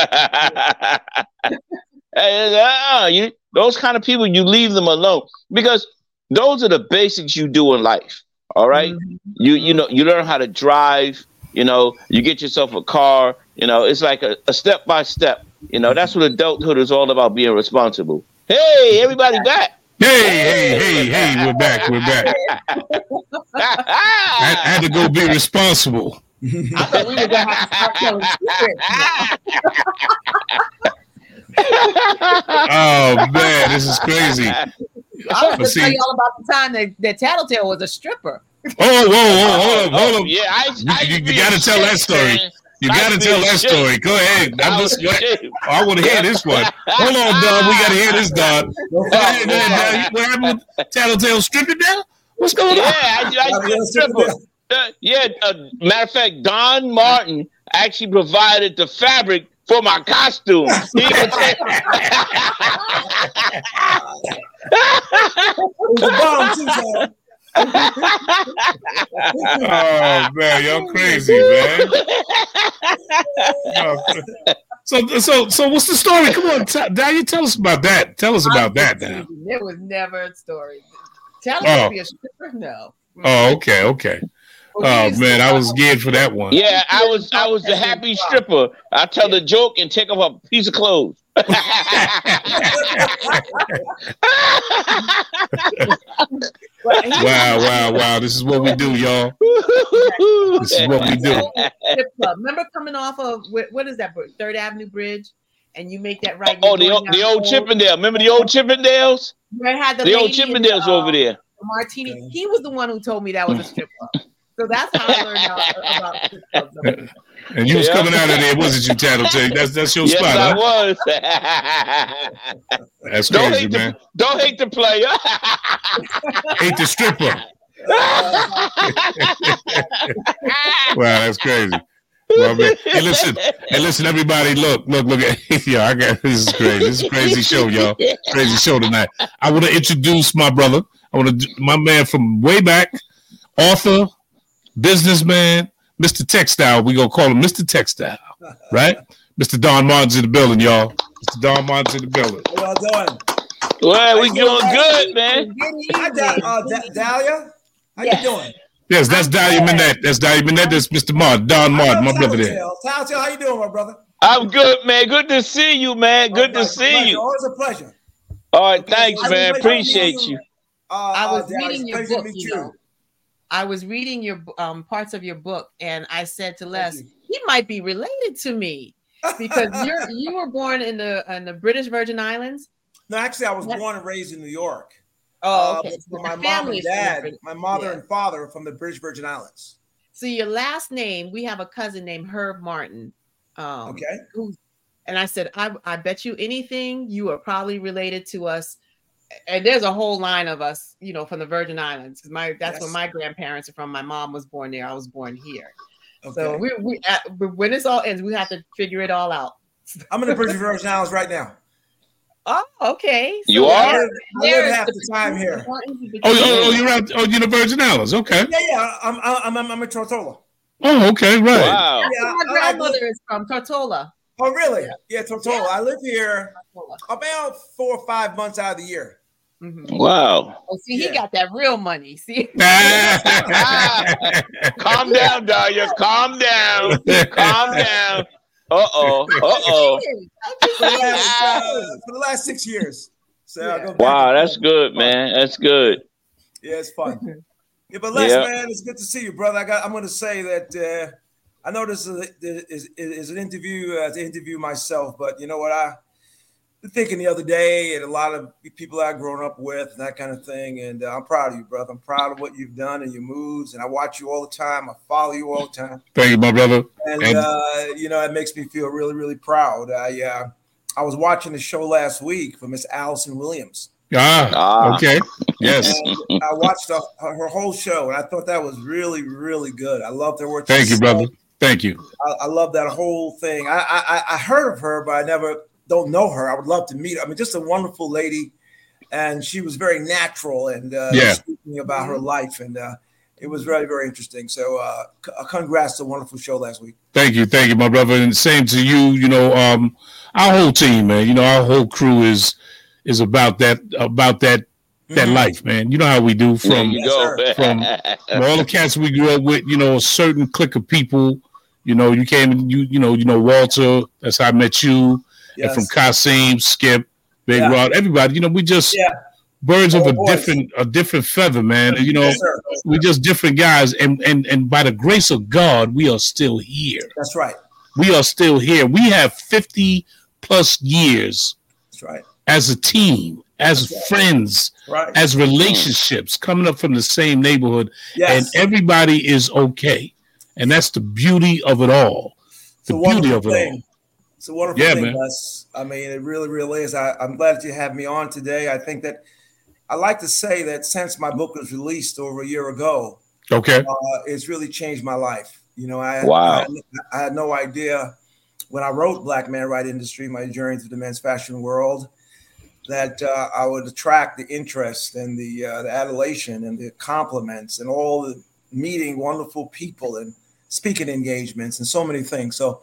uh, you, those kind of people, you leave them alone because those are the basics you do in life. All right? mm-hmm. You you know you learn how to drive. You know you get yourself a car. You know it's like a, a step by step. You know that's what adulthood is all about: being responsible. Hey, everybody back. Hey, hey, hey, hey, we're back. We're back. I, I had to go be responsible. I thought we were gonna have to start telling oh man, this is crazy. I was going to tell you all about the time that, that Tattletale was a stripper. Oh, whoa, whoa, hold oh, up, hold up. Yeah, I, I you, you, you got to tell that story. You got to tell that story. Go ahead. I'm just, I want to hear this one. Hold on, Doug. We got to hear this, Doug. What happened with Tattletale stripping now? What's going on? Yeah, I, I, I. Uh, yeah, uh, matter of fact, Don Martin actually provided the fabric for my costume. He even take- oh man, y'all crazy, man. Oh, so, so, so, what's the story? Come on, t- Daniel, tell us about that. Tell us about that now. There was never a story. Tell us oh. be a stripper? No. Oh, okay, okay. Oh man, I was geared for that one. Yeah, I was I was the happy stripper. I tell the joke and take off a piece of clothes. Wow, wow, wow. This is what we do, y'all. This is what we do. Remember coming off of what is that Third Avenue Bridge? And you make that right. Oh, the old, the old Chippendale. Remember the old Chippendales? Where had the, the old Chippendales uh, over there. Martini. He was the one who told me that was a strip club. So that's how I learned about And you was yeah. coming out of there, wasn't you, Tattletale? That's that's your yes, spot. I huh? was. that's don't crazy, man. The, don't hate the player. hate the stripper. wow, that's crazy. Well, man. Hey, listen, hey, listen, everybody, look, look, look at yeah, I got this is crazy. This is crazy show, y'all. Crazy show tonight. I want to introduce my brother. I want to my man from way back, author, businessman, Mr. Textile. We gonna call him Mr. Textile. right? Mr. Don Martin's in the building, y'all. Mr. Don Martin's in the building. How y'all doing? Well, we doing good, man. Hi, da- uh, da- Dahlia. How Yes. you doing? Yes, that's Dahlia Minette. That's Dahlia Minette. That's Mr. Martin, Don Martin, my brother there. Tattletale, how you doing, my brother? I'm good, man. Good to see you, man. Good to see pleasure, you. Always a pleasure. All right, thanks, I man. Appreciate you. Uh, I was uh, reading your pleasure to book, meet you know. I was reading your um, parts of your book, and I said to Les, he might be related to me because you're you were born in the in the British Virgin Islands. No, actually, I was born and raised in New York. Oh, Uh, okay. Your my mom and is from the dad, my mother yeah. and father are from the British Virgin Islands. So your last name, we have a cousin named Herb Martin. Um, Okay. who's and I said, I, I bet you anything you are probably related to us. And there's a whole line of us, you know, from the Virgin Islands. My that's where my grandparents are from. My mom was born there. I was born here. Okay. So we, we at, when this all ends, we have to figure it all out. I'm in the British Virgin Islands right now. Oh, okay. You I are? live, I there live half the the time here. Oh, oh, oh, you're out. Oh, you're in the Virgin Islands. Okay. Yeah, yeah. I'm I'm I'm, I'm in Tortola. Oh, okay, right. Wow. That's Yeah, where my I- I grandmother is from, Tortola. Oh, really? Yeah, Tortola. Yeah. I live here Tortola. about four or five months out of the year. Mhm. Wow. Oh, see, he Yeah. got that real money. See, Calm down, Dahlia. Calm down. Calm down. Uh oh. Uh oh. For the last, for the last six years. So I go back Wow, that's forth. good, man. That's good. Yeah, it's fun. Yeah, but Les, Yeah. man, it's good to see you, brother. I got. I'm going to say that uh, I know this is, is, is an interview uh, to interview myself, but you know what? I been thinking the other day, and a lot of people I've grown up with, and that kind of thing. And uh, I'm proud of you, brother. I'm proud of what you've done and your moves, and I watch you all the time. I follow you all the time, Thank you, my brother. and And- uh, you know it makes me feel really, really proud. I uh, I was watching the show last week for Miss Allison Williams. Ah, Ah. okay. Yes. And I watched the, her her whole show, and I thought that was really, really good. I loved her work. Thank you, brother. Thank you. I, I love that whole thing. I, I I- I heard of her, but I never don't know her. I would love to meet her. I mean, just a wonderful lady, and she was very natural and uh, Yeah. speaking about her life, and uh, it was very, very interesting. So, uh, c- uh, congrats to a wonderful show last week. Thank you, thank you, my brother, and same to you. You know, um, our whole team, man. You know, our whole crew is is about that about that that Mhm. life, man. You know how we do from you go. From- from all the cats we grew up with. You know, a certain clique of people. You know, you came, you you know, you know Walter. That's how I met you. Yes. And from Kasim, Skip, Big Yeah. Rod, everybody. You know, we just Yeah. birds of oh, a boys. different a different feather, man. You know, Yes, we're just different guys, and and and by the grace of God, we are still here. That's right. We are still here. We have fifty plus years That's right. as a team, as That's friends, Right. as relationships, coming up from the same neighborhood, Yes. and everybody is okay. And that's the beauty of it all. The beauty of it all. It's a wonderful Yeah, thing, man. Les. I mean, it really, really is. I, I'm glad that you have me on today. I think that I like to say that since my book was released over a year ago, Okay. uh, it's really changed my life. You know, I, Wow. I, I had no idea when I wrote Black Man White Industry, my journey through the men's fashion world, that uh, I would attract the interest and the, uh, the adulation and the compliments and all the meeting wonderful people and speaking engagements and so many things. So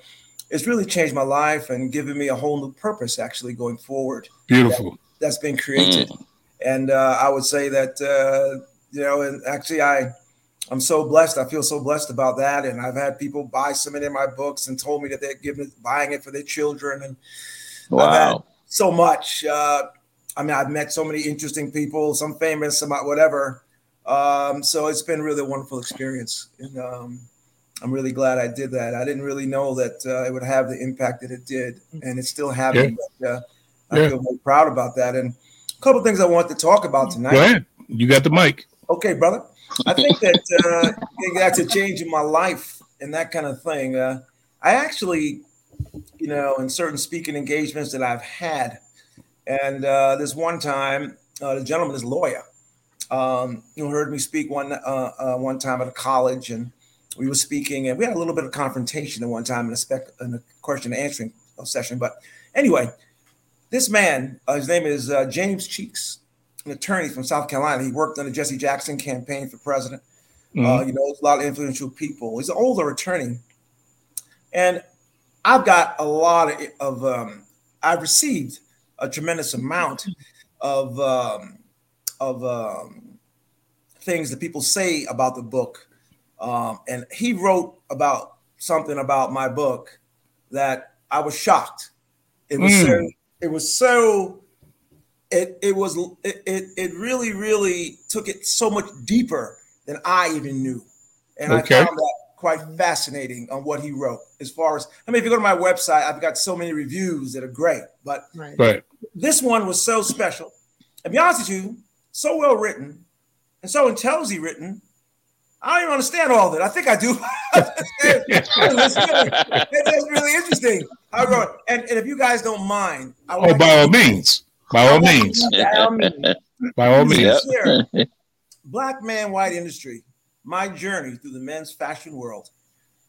it's really changed my life and given me a whole new purpose actually going forward Beautiful. that's been created. And uh, I would say that uh, you know, and actually, I I'm so blessed. I feel so blessed about that. And I've had people buy some of my books and told me that they're giving it, buying it for their children, and Wow. so much. Uh, I mean, I've met so many interesting people, some famous, some whatever. Um, so it's been really a wonderful experience, and um, I'm really glad I did that. I didn't really know that uh, it would have the impact that it did, and it's still having. But, uh, I Yeah. feel very proud about that. And a couple things I want to talk about tonight. Go ahead. You got the mic. Okay, brother. I think that uh, I think that's a change in my life and that kind of thing. Uh, I actually, you know, in certain speaking engagements that I've had, and uh, this one time, uh, the gentleman is a lawyer. Um, you heard me speak one one time at a college, and we were speaking, and we had a little bit of confrontation at one time in a, spec, in a question and answering session. But anyway, this man, uh, his name is uh, James Cheeks an attorney from South Carolina. He worked on the Jesse Jackson campaign for president. Mhm. Uh, you know, a lot of influential people. He's an older attorney. And I've got a lot of, of um, I've received a tremendous amount of um, of um, things that people say about the book, um, and he wrote about something about my book that I was shocked. It was mm. so, it was so it it was it, it it really really took it so much deeper than I even knew, and okay. I found that quite fascinating on what he wrote. As far as I mean, if you go to my website, I've got so many reviews that are great, but right. right. this one was so special. To be honest with you, so well written and so intelligently written. I don't even understand all of it. I think I do. it's, really, interesting. I wrote, and, and if you guys don't mind, I oh, by all means, by all means, by all means, by all means. Black man, white industry my journey through the men's fashion world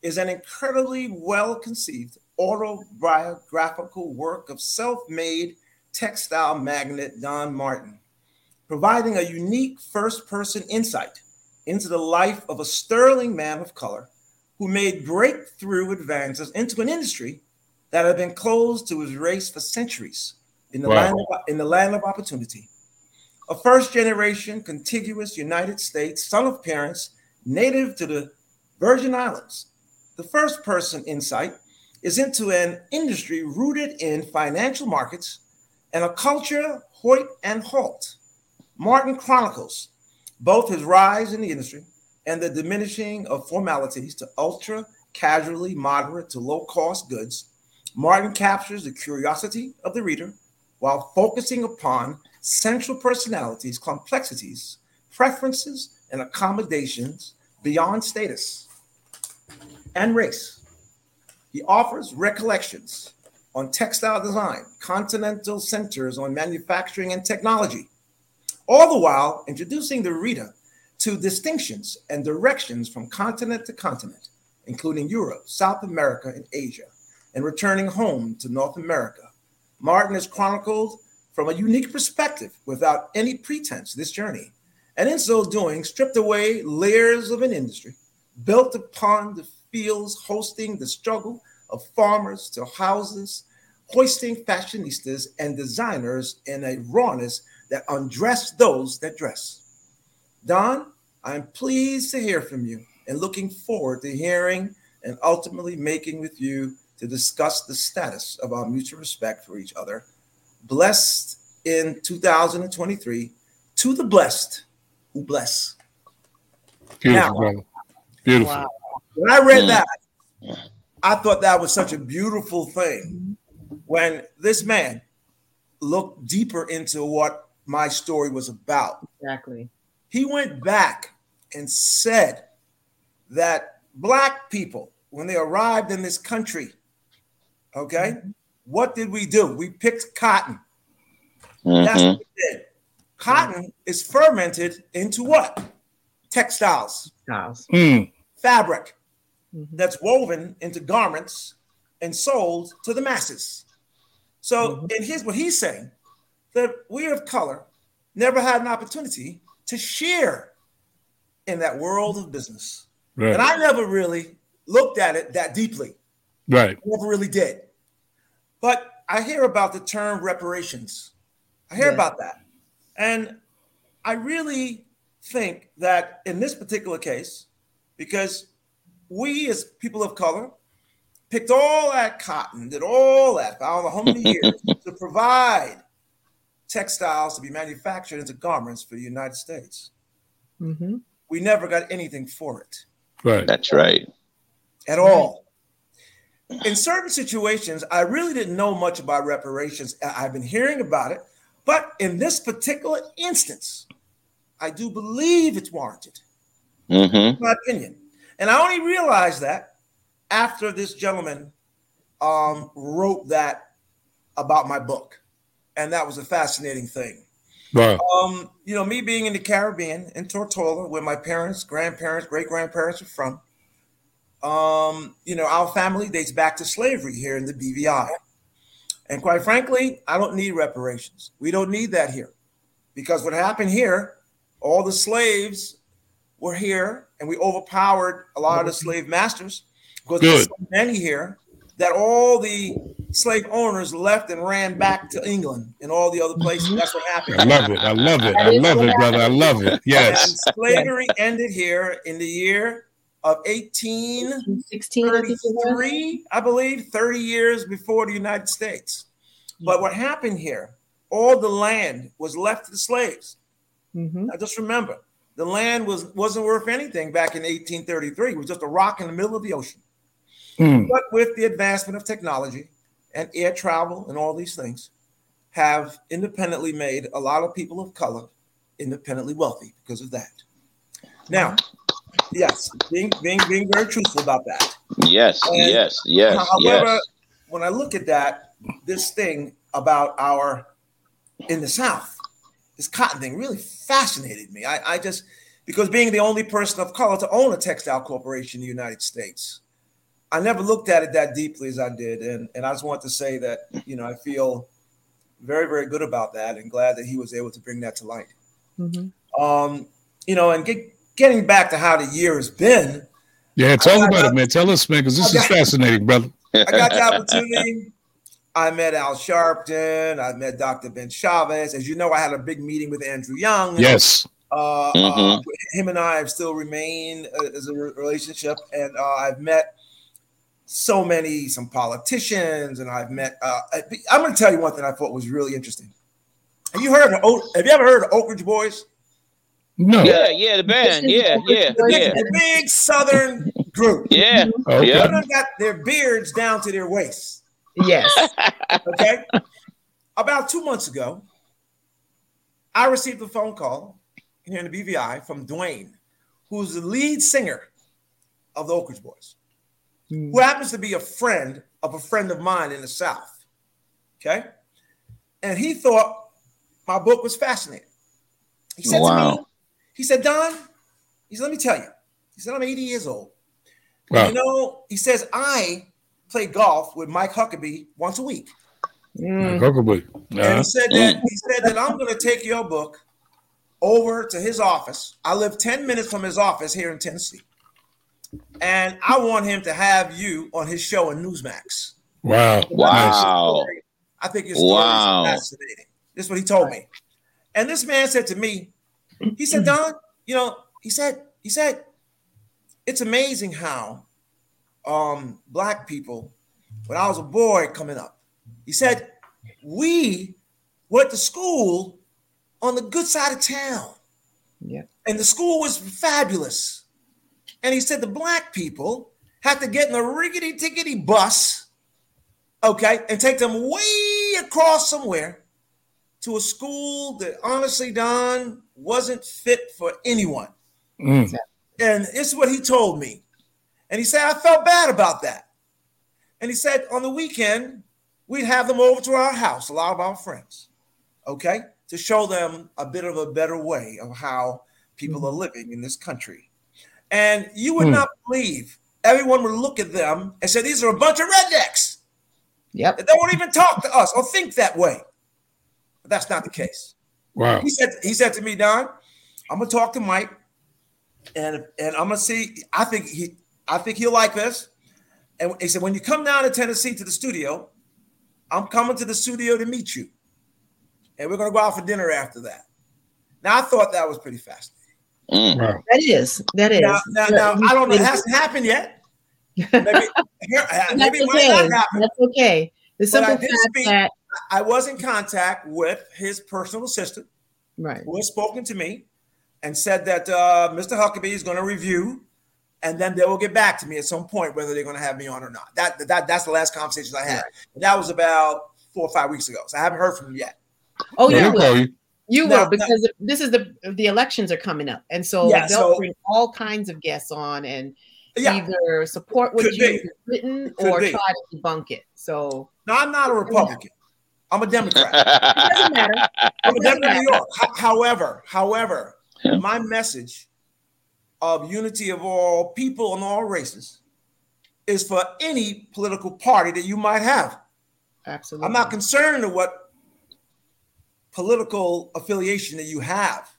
is an incredibly well conceived autobiographical work of self made textile magnate Don Martin, providing a unique first person insight into the life of a sterling man of color who made breakthrough advances into an industry that had been closed to his race for centuries in the, wow. land, of, in the land of opportunity. A first generation contiguous United States son of parents native to the Virgin Islands. The first person insight is into an industry rooted in financial markets and a culture hoyt and halt. Martin chronicles both his rise in the industry and the diminishing of formalities to ultra casually moderate to low cost goods. Martin captures the curiosity of the reader while focusing upon central personalities, complexities, preferences, and accommodations beyond status and race. He offers recollections on textile design, continental centers on manufacturing and technology, all the while introducing the reader to distinctions and directions from continent to continent, including Europe, South America, and Asia, and returning home to North America. Martin is chronicled from a unique perspective without any pretense this journey and in so doing, stripped away layers of an industry built upon the fields hosting the struggle of farmers to houses, hoisting fashionistas and designers in a rawness that undress those that dress. Don, I'm pleased to hear from you and looking forward to hearing and ultimately making with you to discuss the status of our mutual respect for each other. Blessed in 2023 to the blessed who bless. Beautiful, now, brother. Beautiful. Wow. When I read that, I thought that was such a beautiful thing. When this man looked deeper into what my story was about. Exactly. He went back and said that black people, when they arrived in this country, okay, mm-hmm. what did we do? We picked cotton. Mm-hmm. That's what we did. Cotton is fermented into what? Textiles. Textiles. Mm. Fabric mm-hmm. that's woven into garments and sold to the masses. So, mm-hmm. and here's what he's saying that we of color never had an opportunity to share in that world of business. Right. And I never really looked at it that deeply. Right. I never really did. But I hear about the term reparations. I hear yeah. about that. And I really think that in this particular case, because we as people of color picked all that cotton, did all that for how many years to provide textiles to be manufactured into garments for the United States. Mm-hmm. We never got anything for it. Right. That's right. At all. In certain situations, I really didn't know much about reparations. I've been hearing about it, but in this particular instance, I do believe it's warranted. Mm-hmm. My opinion. And I only realized that after this gentleman um, wrote that about my book. And that was a fascinating thing. Right. Um, you know, me being in the Caribbean, in Tortola, where my parents, grandparents, great grandparents are from, um, you know, our family dates back to slavery here in the BVI. And quite frankly, I don't need reparations. We don't need that here because what happened here, all the slaves were here and we overpowered a lot of the slave masters because there's so many here that all the slave owners left and ran back to England and all the other places. Mhm. That's what happened. I love it. I love it. I love it, brother. I love it. Yes. And slavery ended here in the year of 1833, I think it was. I believe, 30 years before the United States. But what happened here, all the land was left to the slaves. Mhm. Now just remember, the land was wasn't worth anything back in 1833. It was just a rock in the middle of the ocean. Mm. But with the advancement of technology and air travel and all these things, have independently made a lot of people of color independently wealthy because of that. Now, yes, being being being very truthful about that. Yes, And yes, yes, However, yes. when I look at that, this thing about our in the South, this cotton thing really fascinated me. I, I just because being the only person of color to own a textile corporation in the United States, I never looked at it that deeply as I did. And, and I just want to say that, you know, I feel very, very good about that and glad that he was able to bring that to light. Mhm. Um, you know, and get, getting back to how the year has been, Yeah, talk I- about it, man. Tell us, man, because this I is fascinating, brother. I got the opportunity. I met Al Sharpton. I met Dr. Ben Chavis. As you know, I had a big meeting with Andrew Young. Yes. Uh, uh, Mhm. him and I have still remained uh, as a re- relationship, and uh, I've met so many, some politicians, and I've met. Uh, I, I'm going to tell you one thing I thought was really interesting. Have you heard of? Oak, have you ever heard of Oak Ridge Boys? No. Yeah, yeah, the band. Yeah, yeah, The big, yeah, the big Southern group. yeah. Okay. Yeah. They got their beards down to their waists. Yes. Okay. About two months ago, I received a phone call here in the BVI from Duane, who's the lead singer of the Oak Ridge Boys, who happens to be a friend of a friend of mine in the South. Okay. And he thought my book was fascinating. He said to me, Wow. he said, Don, he said, let me tell you. He said, I'm 80 years old. Wow. You know, he says, I play golf with Mike Huckabee once a week. Mm. Huckabee. And Uh, he said that he said that I'm going to take your book over to his office. I live 10 minutes from his office here in Tennessee. And I want him to have you on his show in Newsmax. wow. Wow. I think your story Wow. is fascinating. This is what he told me. And this man said to me, he said, Don, you know, he said, he said, it's amazing how um black people, when I was a boy coming up, he said, we went to school on the good side of town. Yeah. And the school was fabulous. And he said the black people had to get in a rickety tickety bus, okay, and take them way across somewhere to a school that honestly, Don, wasn't fit for anyone. Mm. And this is what he told me. And he said, I felt bad about that. And he said, on the weekend, we'd have them over to our house, a lot of our friends, okay, to show them a bit of a better way of how people are living in this country. And you would Hmm. not believe everyone would look at them and say, These are a bunch of rednecks Yep. that won't even talk to us or think that way. But that's not the case. Wow. He said, he said to me, Don, I'm gonna talk to Mike, and and I'm gonna see. I think he, I think he'll like this. And he said, when you come down to Tennessee to the studio, I'm coming to the studio to meet you, and we're gonna go out for dinner after that. Now I thought that was pretty fascinating. Mm. Wow. That is. That is. Now, now, now I don't know. It hasn't happened yet. Maybe, here, maybe it might okay. not happen. That's okay. The But I simple did fact speak- that I was in contact with his personal assistant. right. who has spoken to me and said that uh, Mr. Huckabee is going to review, and then they will get back to me at some point whether they're going to have me on or not. That that that's the last conversation I had. And that was about four or five weeks ago, so I haven't heard from him yet. Oh, Yeah, you they'll will. call you. You No, will no. because this is the the elections are coming up, and so Yeah, they'll so- bring all kinds of guests on and Yeah, either support what Could you've be. written Could or be. try to debunk it. So no, I'm not a Republican. I'm a Democrat. doesn't matter. I'm a doesn't Democrat in New York. However, however, Yeah. my message of unity of all people and all races is for any political party that you might have. absolutely. I'm not concerned with what political affiliation that you have,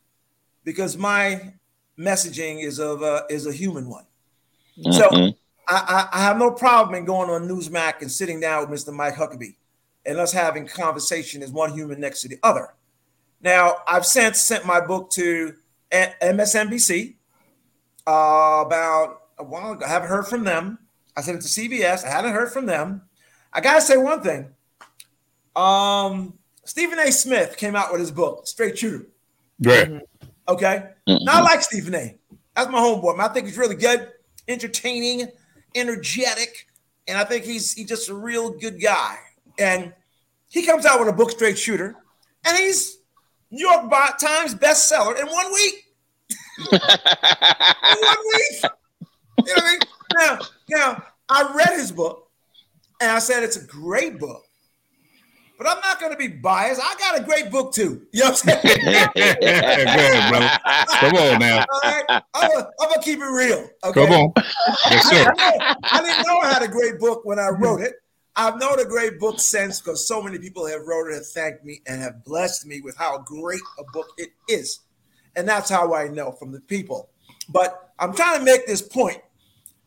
because my messaging is of a, is a human one. So Mhm. I, I, have no problem in going on Newsmax and sitting down with Mr. Mike Huckabee and us having conversation as one human next to the other. Now, I've since sent my book to MSNBC uh, about a while ago. I haven't heard from them. I sent it to CBS. I hadn't heard from them. I gotta say one thing. Um, Stephen A. Smith came out with his book, Straight Shooter. Right. Mm-hmm. Okay. Mm-hmm. Now I like Stephen A. That's my homeboy. I think he's really good, entertaining, energetic, and I think he's he's just a real good guy. And he comes out with a book, Straight Shooter, and he's New York Times bestseller in one week. in one week. You know what I mean? Now, now I read his book, and I said it's a great book. But I'm not going to be biased. I got a great book too. You know what I'm saying? Good, brother. Come on now. All right? I'm going to keep it real. Okay? Come on. Yes, sir. I, I, didn't know I had a great book when I wrote it. I've known a great book since because so many people have wrote it, have thanked me, and have blessed me with how great a book it is. And that's how I know from the people. But I'm trying to make this point.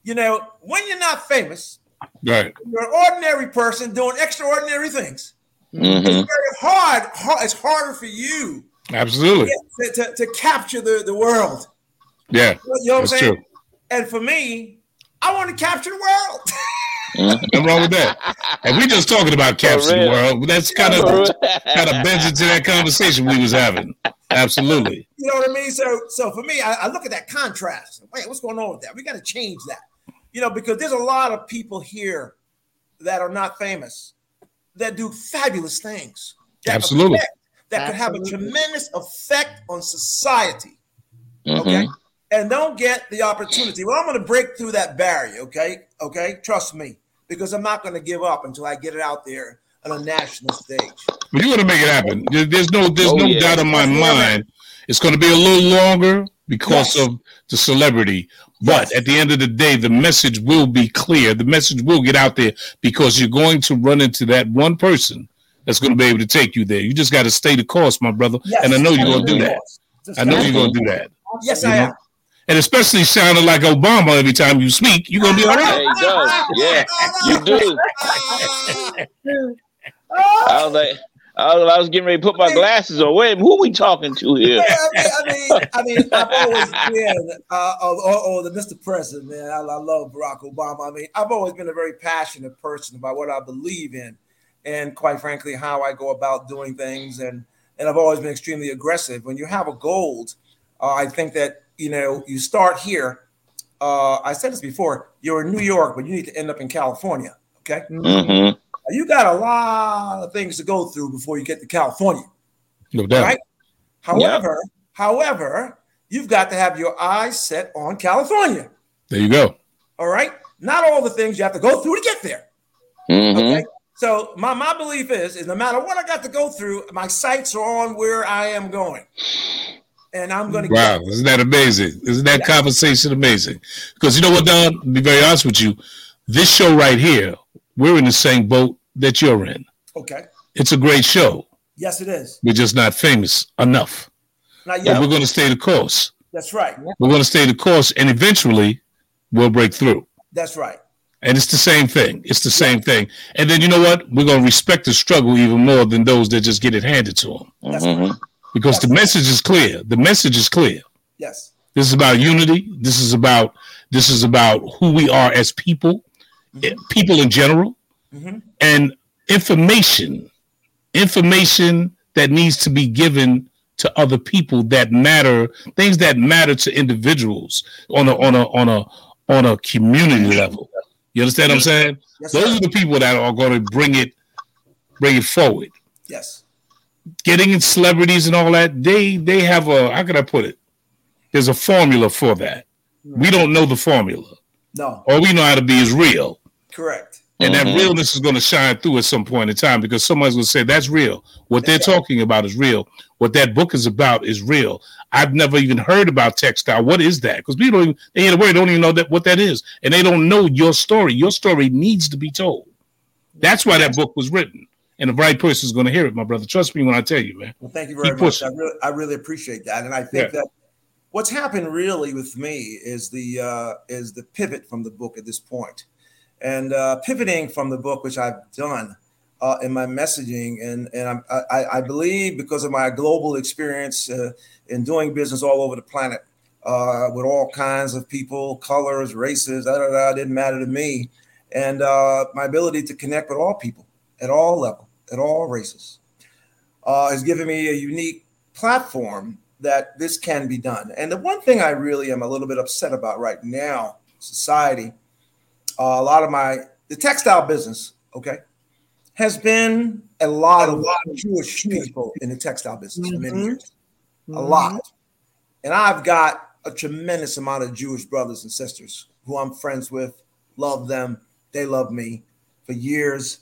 You know, when you're not famous, right. you're an ordinary person doing extraordinary things. Mm-hmm. It's very hard, hard. It's harder for you. Absolutely. To, to, to, capture the, the world. Yeah. You know what I'm saying? True. And for me, I want to capture the world. Nothing wrong with that. And we just talking about capturing the world. That's kind of kind of bends into that conversation we was having. Absolutely. You know what I mean? So so for me, I, I look at that contrast. Wait, what's going on with that? We got to change that. You know, because there's a lot of people here that are not famous that do fabulous things. That Absolutely. Affect, that Absolutely. could have a tremendous effect on society. Mm-hmm. Okay. And don't get the opportunity. Well, I'm going to break through that barrier. Okay. Okay. Trust me, because I'm not going to give up until I get it out there on a national stage. But you're going to make it happen. There's no, there's oh, no yeah. doubt in my mind. It's going to be a little longer because yes. of the celebrity. But yes. at the end of the day, the message will be clear. The message will get out there because you're going to run into that one person that's going to be able to take you there. You just got to stay the course, my brother. Yes. And I know you're going to do that. I know you're going to do that. Yes, you I know? am. And especially sounding like Obama every time you speak, you're going to be all right. Yeah, he does. Yeah, you do. I was like, I was, I was getting ready to put my glasses on. Wait, who are we talking to here? I mean, I mean, I mean, I've always been, uh, oh, oh, oh, the Mr. President, man. I, I love Barack Obama. I mean, I've always been a very passionate person about what I believe in, and quite frankly, how I go about doing things. And and I've always been extremely aggressive. When you have a goal, uh, I think that you know you start here. Uh, I said this before. You're in New York, but you need to end up in California. Okay. Mm-hmm you got a lot of things to go through before you get to California. No doubt. Right? However, yeah. however, you've got to have your eyes set on California. There you go. All right. Not all the things you have to go through to get there. Mm-hmm. Okay. So my, my belief is is no matter what I got to go through, my sights are on where I am going. And I'm gonna Wow, isn't that amazing? Isn't that yeah. conversation amazing? Because you know what, Don, to be very honest with you, this show right here we're in the same boat that you're in. Okay. It's a great show. Yes, it is. We're just not famous enough. Not yet. But we're going to stay the course. That's right. We're going to stay the course, and eventually, we'll break through. That's right. And it's the same thing. It's the same thing. And then you know what? We're going to respect the struggle even more than those that just get it handed to them. Mm-hmm. Because That's the right. message is clear. The message is clear. Yes. This is about unity. This is about this is about who we are as people mm-hmm. people in general, mm-hmm. and information, information that needs to be given to other people that matter, things that matter to individuals on a on a on a on a community level. You understand what I'm saying? Yes, Those sir. are the people that are going to bring it bring it forward. Yes. Getting in celebrities and all that, they they have a how can I put it? There's a formula for that. We don't know the formula. No. All we know how to be is real. Correct. And mm-hmm. that realness is going to shine through at some point in time because someone's going to say that's real. What they're talking about is real. What that book is about is real. I've never even heard about textile. What is that? Because people don't even, they hear the word, don't even know that what that is, and they don't know your story. Your story needs to be told. That's why that book was written, and the right person is going to hear it, my brother. Trust me when I tell you, man. Well, thank you very Keep much. I really, I really appreciate that, and I think yeah. that what's happened really with me is the uh, is the pivot from the book at this point, and uh, pivoting from the book, which I've done uh, in my messaging, and and I, I believe because of my global experience uh, in doing business all over the planet uh, with all kinds of people, colors, races, da, da, da, didn't matter to me, and uh, my ability to connect with all people at all level, at all races, uh, has given me a unique platform that this can be done. And the one thing I really am a little bit upset about right now, society, uh, a lot of my the textile business, okay, has been a lot of Jewish people in the textile business mm-hmm. for many mm-hmm. years, mm-hmm. a lot. And I've got a tremendous amount of Jewish brothers and sisters who I'm friends with, love them, they love me for years.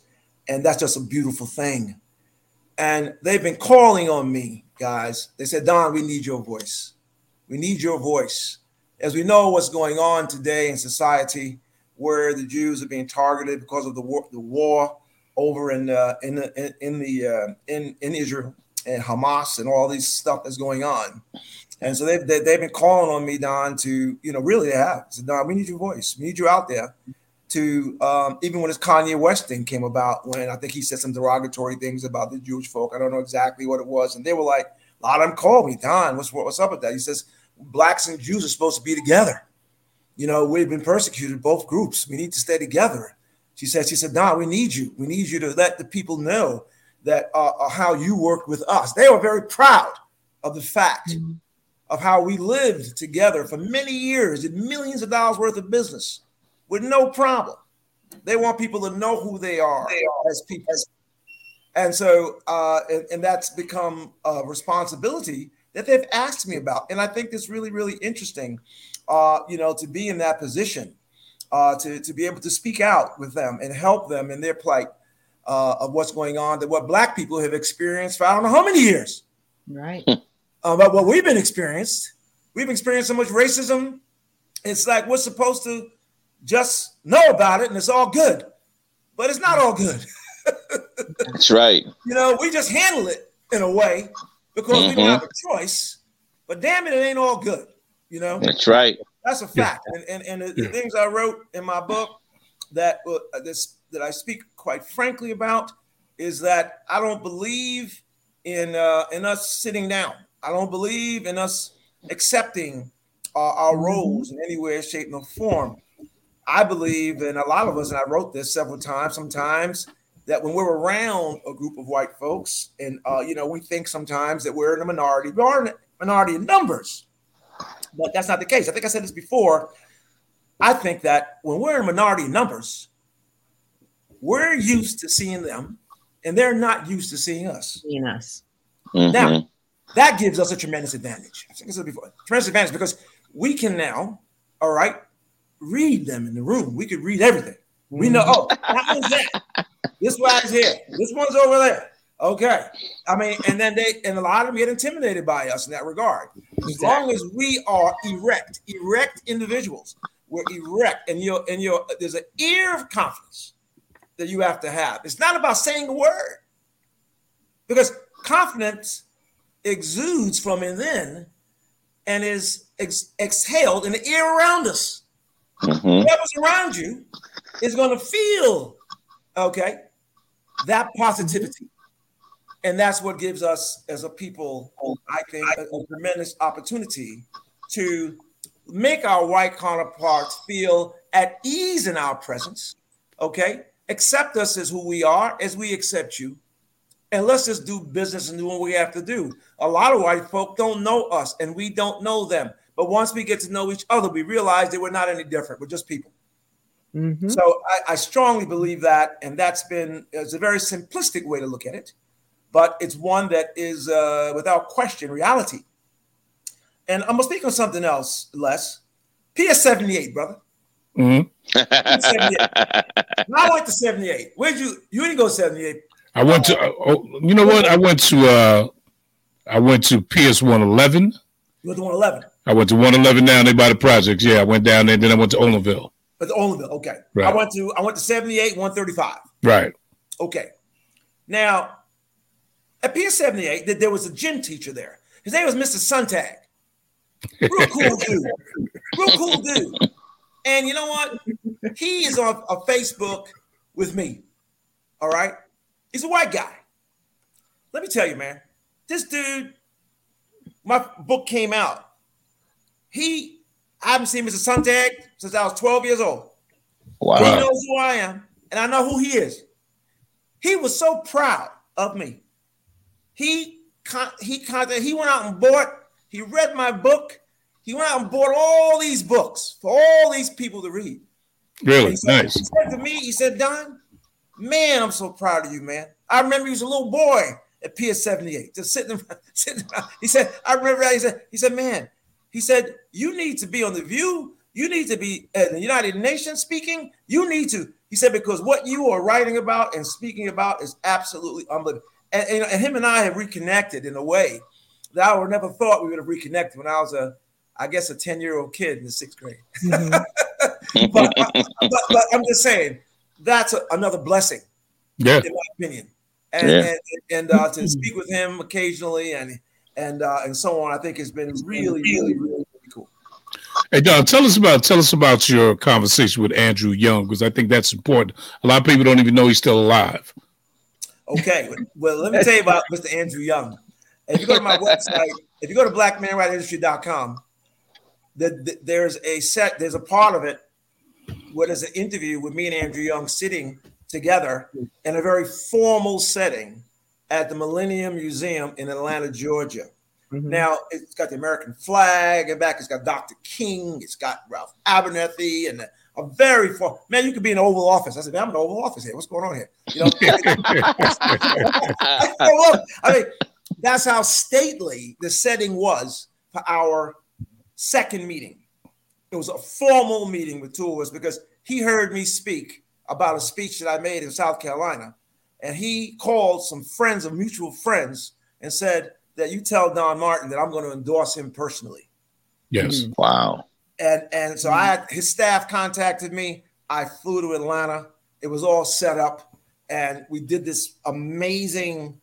And that's just a beautiful thing. And they've been calling on me, guys. They said, Don, we need your voice. We need your voice. As we know what's going on today in society, where the Jews are being targeted because of the war, the war over in uh, in the in the uh, in in Israel and Hamas and all these stuff that's going on. And so they've, they've been calling on me, Don, to, you know, really they have. said, Don, we need your voice. We need you out there to, um, even when this Kanye West thing came about, when I think he said some derogatory things about the Jewish folk. I don't know exactly what it was. And they were like, a lot of them called me, Don, what's, what's up with that? He says, blacks and Jews are supposed to be together. You know, we've been persecuted, both groups. We need to stay together. She said, she said, Don, we need you. We need you to let the people know that uh, uh how you worked with us. They were very proud of the fact mm-hmm of how we lived together for many years, did millions of dollars worth of business with no problem. They want people to know who they are, they are. as people. And so, uh, and, and, that's become a responsibility that they've asked me about. And I think it's really, really interesting, uh, you know, to be in that position, uh, to, to be able to speak out with them and help them in their plight uh, of what's going on, that what Black people have experienced for I don't know how many years. Right. about uh, what we've been experienced. We've experienced so much racism. It's like we're supposed to just know about it and it's all good, but it's not all good. That's right. You know, we just handle it in a way because mm-hmm. we don't have a choice. But damn it, it ain't all good. You know. That's right. That's a fact. Yeah. And and, and the, the, things I wrote in my book that uh, this that I speak quite frankly about is that I don't believe in uh, in us sitting down. I don't believe in us accepting uh, our mm-hmm. roles in any way, shape, or form. I believe, and a lot of us, and I wrote this several times, sometimes that when we're around a group of white folks, and uh, you know, we think sometimes that we're in a minority. We are in a minority in numbers, but that's not the case. I think I said this before. I think that when we're in minority numbers, we're used to seeing them, and they're not used to seeing us. Seeing us. Mm-hmm. Now, that gives us a tremendous advantage. I think I said before, tremendous advantage because we can now, all right, read them in the room. We could read everything. We know, oh, that one's there. This one's here. This one's over there. Okay. I mean, and then they and a lot of them get intimidated by us in that regard. As long as we are erect, erect individuals, we're erect, and you're and you're there's an ear of confidence that you have to have. It's not about saying a word. Because confidence exudes from within and is ex- exhaled in the air around us. Mm-hmm. Whoever's around you is going to feel, okay, that positivity. And that's what gives us as a people, I think, a, a tremendous opportunity to make our white counterparts feel at ease in our presence, okay? Accept us as who we are, as we accept you, and let's just do business and do what we have to do. A lot of white folk don't know us and we don't know them. But once we get to know each other, we realize that we're not any different. We're just people. Mm-hmm. So I, I, strongly believe that, and that's been it's a very simplistic way to look at it, but it's one that is uh, without question reality. And I'm gonna speak on something else, Les. PS78, brother. Mm-hmm. PS78. I like the 78. Where'd you you didn't go 78? I went to. Uh, oh, you know what? I went to. uh I went to PS One Eleven. You went to One Eleven. I went to One Eleven down there by the projects. Yeah, I went down there. Then I went to Olinville. But the Olinville, okay. Right. I went to. I went to seventy eight, one thirty five. Right. Okay. Now, at seventy eight, that there was a gym teacher there. His name was Mr. Suntag. Real cool dude. Real cool dude. And you know what? He is on a Facebook with me. All right. He's a white guy. Let me tell you, man. This dude, my book came out. He, I haven't seen Mr. Suntag since I was 12 years old. Wow. He knows who I am, and I know who he is. He was so proud of me. He he contacted, he went out and bought, he read my book. He went out and bought all these books for all these people to read. Really He said, nice. he said to me, he said, Don, man, I'm so proud of you, man. I remember he was a little boy at PS 78, just sitting, sitting around. He said, I remember he said, he said, man, he said, you need to be on the view. You need to be at the United Nations speaking. You need to, he said, because what you are writing about and speaking about is absolutely unbelievable. And, and, and him and I have reconnected in a way that I would never thought we would have reconnected when I was a, I guess, a 10 year old kid in the sixth grade. but, but, but I'm just saying that's a, another blessing, Yeah. in my opinion. And Yeah. and, and uh, to speak with him occasionally and and uh, and so on, I think has been really, really, really, really cool. Hey Don, tell us about tell us about your conversation with Andrew Young because I think that's important. A lot of people don't even know he's still alive. Okay, well, let me tell you about Mr. Andrew Young. If you go to my website, if you go to blackmanwhiteindustry.com, the, the, there's a set, there's a part of it where there's an interview with me and Andrew Young sitting together in a very formal setting at the Millennium Museum in Atlanta, Georgia. Mm-hmm. Now it's got the American flag and back. It's got Dr. King. It's got Ralph Abernathy and a, a very far man. You could be in the Oval Office. I said, man, I'm in the Oval Office here. What's going on here? You know, I mean, that's how stately the setting was for our second meeting. It was a formal meeting with two of us because he heard me speak about a speech that I made in South Carolina. And he called some friends of mutual friends and said that you tell Don Martin that I'm going to endorse him personally. yes. Hmm. wow. And and so I had his staff contacted me. I flew to Atlanta. It was all set up, and we did this amazing,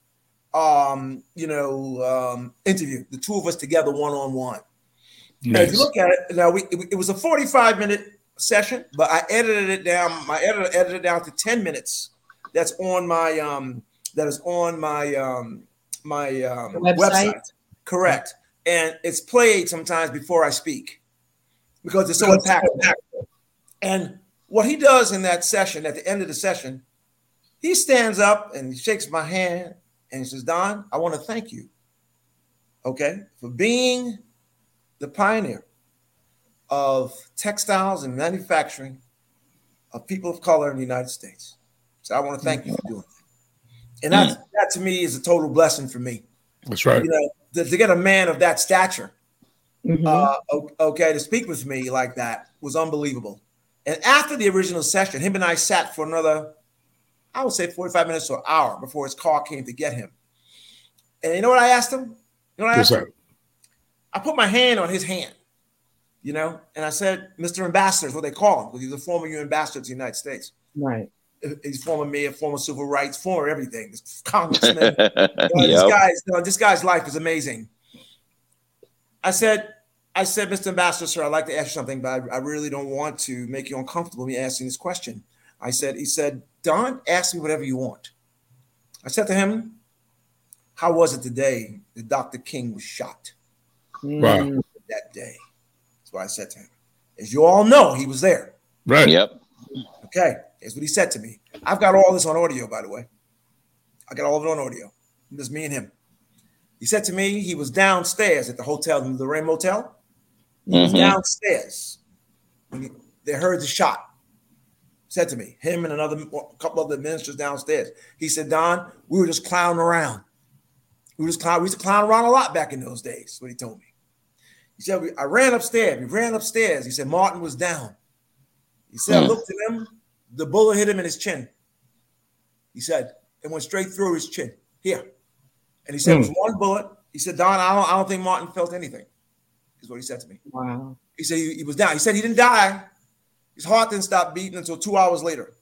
um, you know, um, interview. The two of us together, one on one. If you look at it now, we it, it was a 45 minute session, but I edited it down. My editor edited it down to 10 minutes. That's on my um that is on my um my um, Website? website. Correct. And it's played sometimes before I speak because it's so impactful. And what he does in that session, at the end of the session, he stands up and he shakes my hand and he says, Don, I want to thank you, okay, for being the pioneer of textiles and manufacturing of people of color in the United States. So I want to thank you for doing that. And that, mm. that to me is a total blessing for me. That's right. You know, to, to get a man of that stature, Mhm. uh, okay, to speak with me like that was unbelievable. And after the original session, him and I sat for another, I would say 45 minutes to an hour before his car came to get him. And you know what I asked him? You know what I What's asked that? him? I put my hand on his hand, you know, and I said, Mr. Ambassador is what they call him because he's a former UN ambassador to the United States. Right. He's former mayor, former civil rights, former everything, congressman. You know, this guy's you know, this guy's life is amazing. I said, I said, Mr. Ambassador, sir, I'd like to ask you something, but I, I really don't want to make you uncomfortable me asking this question. I said, he said, Don, ask me whatever you want. I said to him, How was it today that Dr. King was shot Wow. Mm. that day? That's what I said to him. As you all know, he was there. Right. Yep. Okay, here's what he said to me. I've got all this on audio, by the way. I got all of it on audio. Just me and him. He said to me he was downstairs at the hotel, the Lorraine Motel. He was Mhm. downstairs they heard the shot. Said to me, him and another a couple the ministers downstairs. He said, Don, we were just clowning around. We were just clown. We used to clown around a lot back in those days. What he told me. He said, I ran upstairs. We ran upstairs. He said, Martin was down. He said, I Hmm. looked at him. The bullet hit him in his chin. He said, it went straight through his chin here. And he said, it was one bullet. He said, Don, I don't, I don't think Martin felt anything, is what he said to me. Wow. He said he, he was down. He said he didn't die. His heart didn't stop beating until two hours later.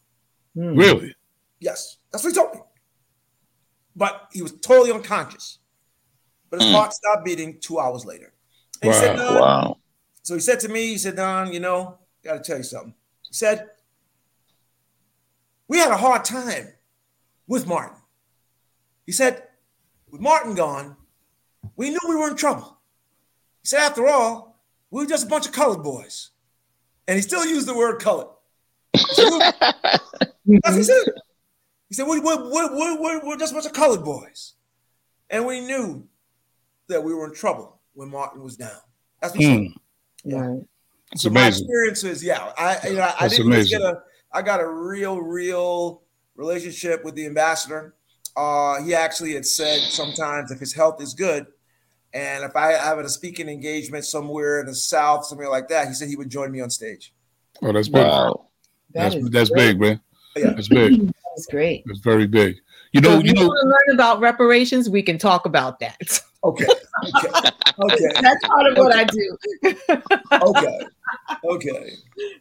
Mm. Really? Yes, that's what he told me. But he was totally unconscious. But his Mm. heart stopped beating two hours later. And he said, Wow. Don, Wow. so he said to me, he said, Don, you know, got to tell you something. He said, we had a hard time with Martin. He said, with Martin gone, we knew we were in trouble. He said, after all, we were just a bunch of colored boys. And he still used the word colored. He said, "We- That's he said. He said, we, we, we, we, we, we're just a bunch of colored boys. And we knew that we were in trouble when Martin was down. That's what he said. Mm, Yeah. Right. it's So my amazing. experiences, yeah, I you know I That's didn't get a I got a real real relationship with the ambassador. Uh, he actually had said sometimes if his health is good, and if I have a speaking engagement somewhere in the south, somewhere like that, he said he would join me on stage. Oh, that's big. Wow. That That's is that's great. big, man. Yeah. That's big. That's great. That's very big. You So know, if you you know. want to learn about reparations, we can talk about that. Okay, okay, okay, That's part of what I do. okay, okay.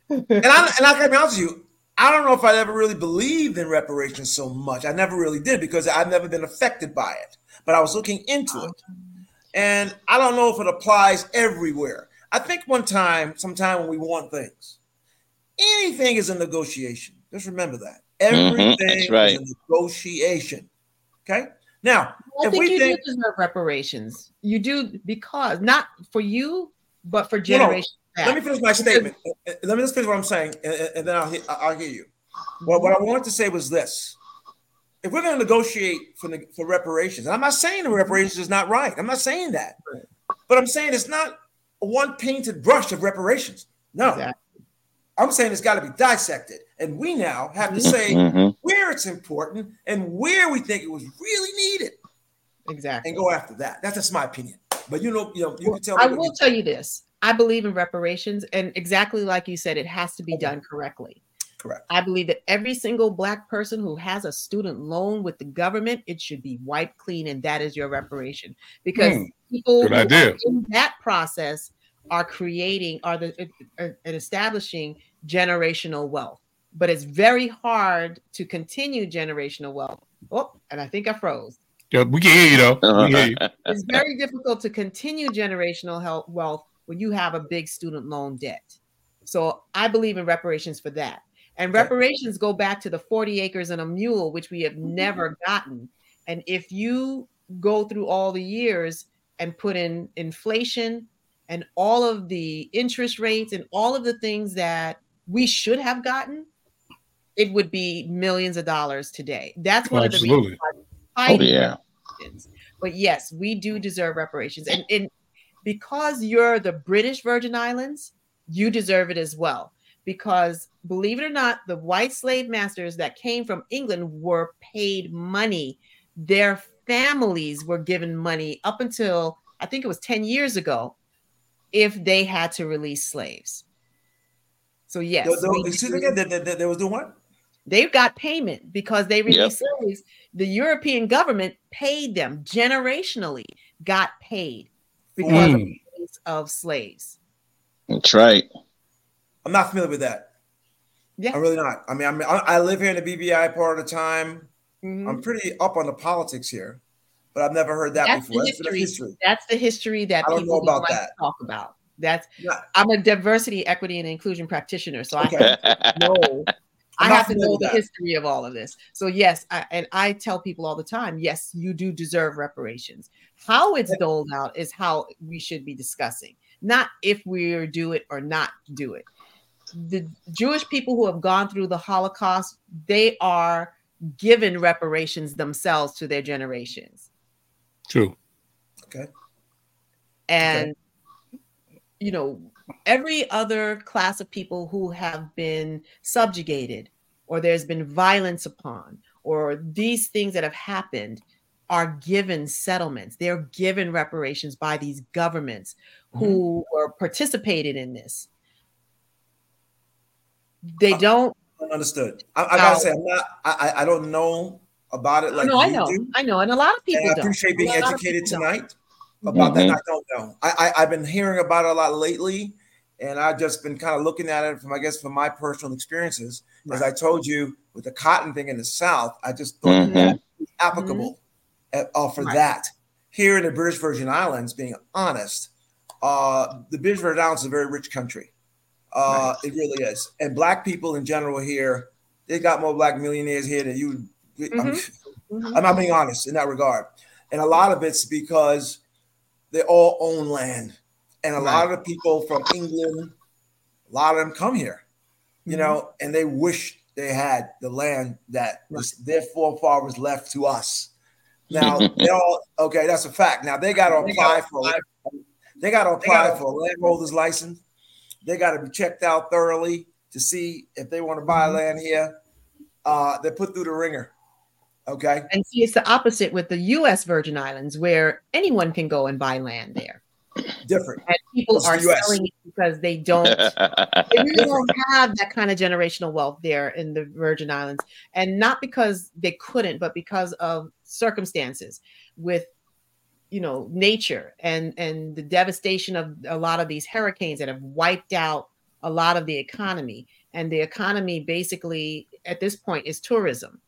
And I and I can be honest with you, I don't know if I ever really believed in reparations so much. I never really did because I've never been affected by it. But I was looking into it. Oh. And I don't know if it applies everywhere. I think one time, sometime when we want things, anything is a negotiation. Just remember that. Mm-hmm. Everything that's right. is a negotiation. Okay. Now, I if think we you think do deserve reparations. You do because not for you, but for no. generations. Let me finish my statement. Let me just finish what I'm saying, and, and then I'll, I'll hear you. Well, what I wanted to say was this: if we're going to negotiate for the, for reparations, and I'm not saying the reparations is not right. I'm not saying that, Right. but I'm saying it's not one painted brush of reparations. No, Exactly. I'm saying it's got to be dissected, and we now have to say Mhm. where it's important and where we think it was really needed, Exactly. and go after that. That's just my opinion. But you know, you know, you Well, can tell me. I will you- tell you this. I believe in reparations, and exactly like you said, it has to be Okay. done correctly. Correct. I believe that every single black person who has a student loan with the government, it should be wiped clean, and that is your reparation. Because Hmm. people Good who are in that process are creating, are the uh, uh, are, are establishing generational wealth. But it's very hard to continue generational wealth. Oh, and I think I froze Yeah, we can hear you though. We can hear uh-huh. you. it's very difficult to continue generational health wealth when you have a big student loan debt. So I believe in reparations for that. And reparations go back to the 40 acres and a mule, which we have mm-hmm. never gotten. And if you go through all the years and put in inflation and all of the interest rates and all of the things that we should have gotten, it would be millions of dollars today. That's one of the reasons Absolutely. why Oh yeah. But yes, we do deserve reparations. And, and because you're the British Virgin Islands, you deserve it as well. Because believe it or not, the white slave masters that came from England were paid money. Their families were given money up until I think it was 10 years ago if they had to release slaves. So, yes, The- the- excuse me again. They, they, they was doing what? they got payment because they released slaves. The European government paid them generationally, got paid because of, Mm. the release of slaves. That's right. I'm not familiar with that. Yeah. I'm really not. I mean, I mean, I, I live here in the BVI part of the time. Mhm. I'm pretty up on the politics here, but I've never heard that That's before. the That's the history. history. That's the history that I don't people know don't about like that. talk about. That's Yeah. I'm a diversity, equity, and inclusion practitioner, so Okay. I know. I have to know the history of all of this. So yes, I, and I tell people all the time, yes, you do deserve reparations. How it's doled out is how we should be discussing, not if we do it or not do it. The Jewish people who have gone through the Holocaust, they are given reparations themselves to their generations. True. Okay. And you know every other class of people who have been subjugated or there's been violence upon or these things that have happened are given settlements they're given reparations by these governments mm-hmm. who were participated in this they don't Understood. I, I gotta say, I'm not. I, I don't know about it like no i know do, i know and a lot of people I don't appreciate being lot of educated tonight don't. About that. Mhm. and I don't know. I, I I've been hearing about it a lot lately, and I've just been kind of looking at it from, I guess, from my personal experiences. As I told you, with the cotton thing in the South, I just thought Mhm. that was applicable uh, uh, for Right. that. Here in the British Virgin Islands, being honest, uh, the British Virgin Islands is a very rich country. Uh, It really is. And black people in general here, they got more black millionaires here than you. I'm, Mhm. I'm not being honest in that regard. And a lot of it's because they all own land. And a lot of the people from England, a lot of them come here, you know, and they wish they had the land that was their forefathers left to us. Now they all okay, that's a fact. Now they got to apply for apply they got to apply gotta- for a landholder's license. They got to be checked out thoroughly to see if they want to buy Mhm. land here. Uh, they're put through the ringer. Okay. And see, it's the opposite with the U.S. Virgin Islands, where anyone can go and buy land there, Different. and people It's are selling it because they don't. They really don't have that kind of generational wealth there in the Virgin Islands, and not because they couldn't, but because of circumstances with, you know, nature and and the devastation of a lot of these hurricanes that have wiped out a lot of the economy, and the economy basically at this point is tourism.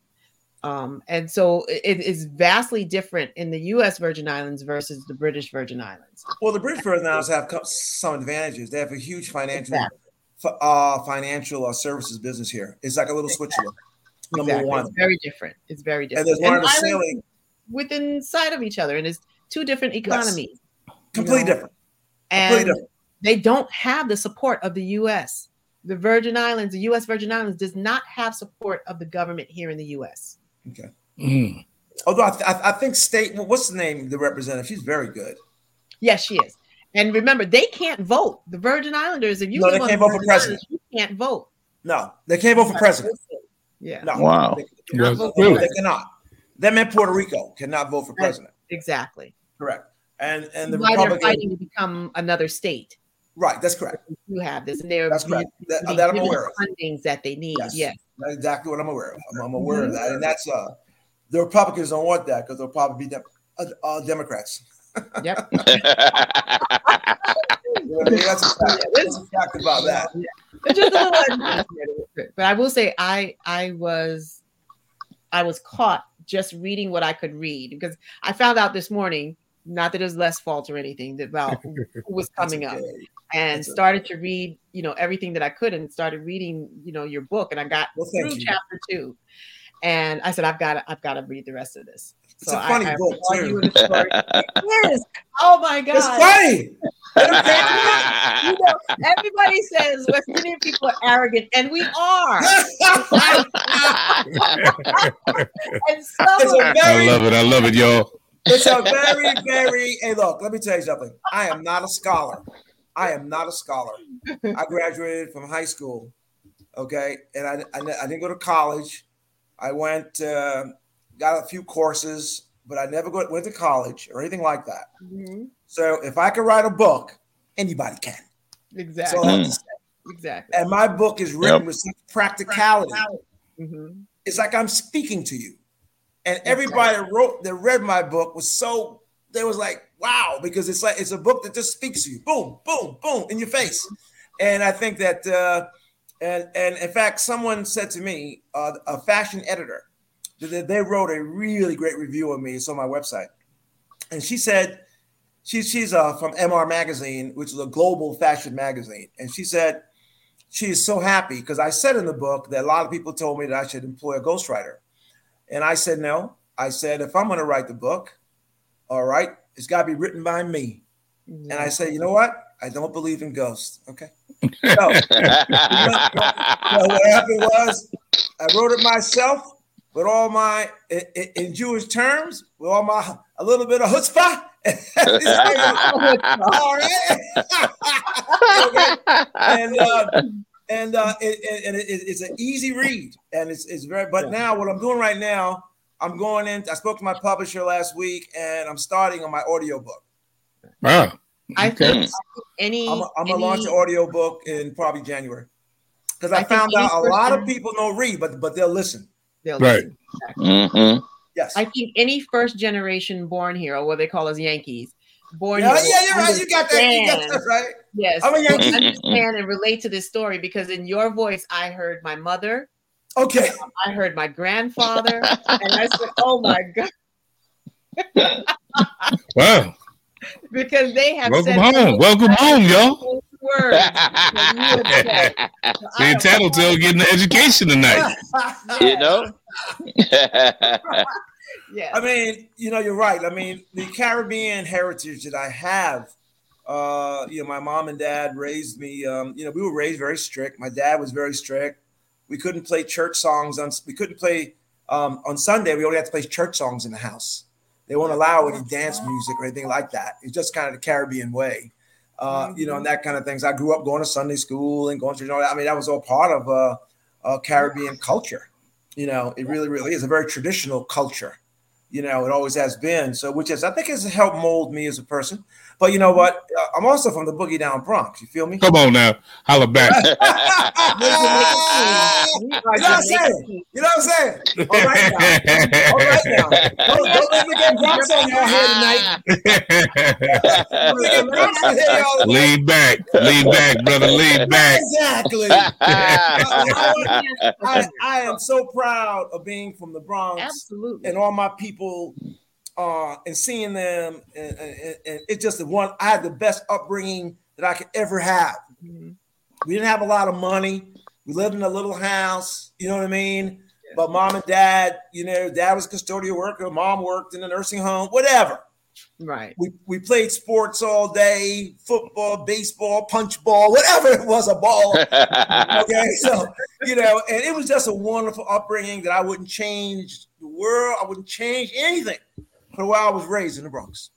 Um, and so it is vastly different in the U.S. Virgin Islands versus the British Virgin Islands. Well, the British Virgin Islands have some advantages. They have a huge financial, Exactly. uh, financial uh, services business here. It's like a little Switzerland. Number Exactly. one, It's very different. It's very different. and there's one of And sailing within sight of each other, and it's two different economies. completely know, different. And Completely different. they don't have the support of the U.S. The Virgin Islands, the U.S. Virgin Islands, does not have support of the government here in the U.S. Okay. Mm. Although I, th- I, I think state, what's the name? of The representative, she's very good. Yes, she is. And remember, they can't vote. The Virgin Islanders, if you No, they can't vote for president. Islands, you can't vote. No, they can't vote for president. Yeah, No, Wow. they, Well, vote really? they cannot. Them in Puerto Rico cannot vote for president. exactly. Correct. And and the Why they're fighting to become another state. right? That's correct. You have this, and they're That's correct. That, that I'm aware of. fundings that they need. Yes. Yes. That's exactly what I'm aware of. I'm, I'm aware Mm-hmm. of that, and that's uh, the Republicans don't want that because they'll probably be uh, uh, Democrats. Yep. You know what That's a fact. That's a fact about that. But just a little administrative. But I will say, I I was I was caught just reading what I could read because I found out this morning. Not that there's less fault or anything about who was coming up, and That's okay. started to read, you know, everything that I could, and started reading, you know, your book, and I got Well, through you. chapter two, and I said, I've got to, I've got to read the rest of this. It's a funny I, I book, too. you in the story. It is. Oh my god! It's funny. You know, everybody says West Indian people are arrogant, and we are. And some It's of a I very, love it. I love it, y'all. It's a very, very. Hey, look. Let me tell you something. I am not a scholar. I am not a scholar. I graduated from high school. Okay, and I, I, I didn't go to college. I went, uh, got a few courses, but I never go, went to college or anything like that. Mhm. So if I could write a book, anybody can. Exactly, I have to exactly. and my book is written Yep. with such practicality. Mhm. It's like I'm speaking to you. And everybody that wrote that read my book was so they was like, wow, because it's like it's a book that just speaks to you. Boom, boom, boom in your face. And I think that uh and and in fact, someone said to me, uh, a fashion editor, that they wrote a really great review of me. It's on my website. And she said, she's she's uh, from MR Magazine, which is a global fashion magazine. And she said, she is so happy because I said in the book that a lot of people told me that I should employ a ghostwriter. And I said, no. I said, if I'm going to write the book, all right, it's got to be written by me. And I said, you know what? I don't believe in ghosts. Okay. So, so what happened was I wrote it myself with all my, in, in- in Jewish terms, with all my, a little bit of chutzpah. all right. Okay. and uh, and uh, it, it, and it, it's an easy read, and it's it's very. But now, what I'm doing right now, I'm going in. I spoke to my publisher last week, and I'm starting on my audiobook. Wow. I Okay. think any. I'm, I'm any gonna launch an audiobook in probably January because I, I found out a lot of people don't read, but but they'll listen. they'll Right. listen. hmm Yes. I think any first generation born here, or what they call us Yankees, born yeah, yeah, you're right. You got that. You got that right. Yes, I'm a will Yankee. understand and relate to this story because in your voice, I heard my mother, Okay. I heard my grandfather, and I said, "Oh my god!" Wow. because they have Welcome said home. Welcome home, y'all. words. that you would say. So I See, Tattletale getting an education tonight. you know? Yeah. I mean, you know, you're right. I mean, the Caribbean heritage that I have, uh, you know, my mom and dad raised me. Um, you know, we were raised very strict. My dad was very strict. We couldn't play church songs on. We couldn't play um, on Sunday. We only had to play church songs in the house. They won't allow any dance music or anything like that. It's just kind of the Caribbean way, uh, you know, and that kind of things. I grew up going to Sunday school and going to, you know, I mean, that was all part of uh, uh, Caribbean culture. You know, it really, really is a very traditional culture you know it always has been. So which is i think has helped mold me as a person but you know what? Uh, i'm also from the boogie down bronx you feel me? Come on now, holla back. You know what i'm saying you know what i'm saying? All right now. All right now. Don't, don't let me get bronx on y'all here tonight. Don't let me get Bronx on here, y'all tonight. lean back, lean back, brother, lean back. exactly. I, I am so proud of being from the bronx Absolutely. and all my people uh, and seeing them and, and, and it's just the one I had the best upbringing that I could ever have. Mhm. We didn't have a lot of money. We lived in a little house, you know what I mean? But mom and dad, you know, dad was a custodial worker, mom worked in a nursing home, whatever. Right. We, we played sports all day, football, baseball, punch ball, whatever it was, a ball. okay, so you know, and it was just a wonderful upbringing that I wouldn't change the world. I wouldn't change anything the way I was raised in the Bronx.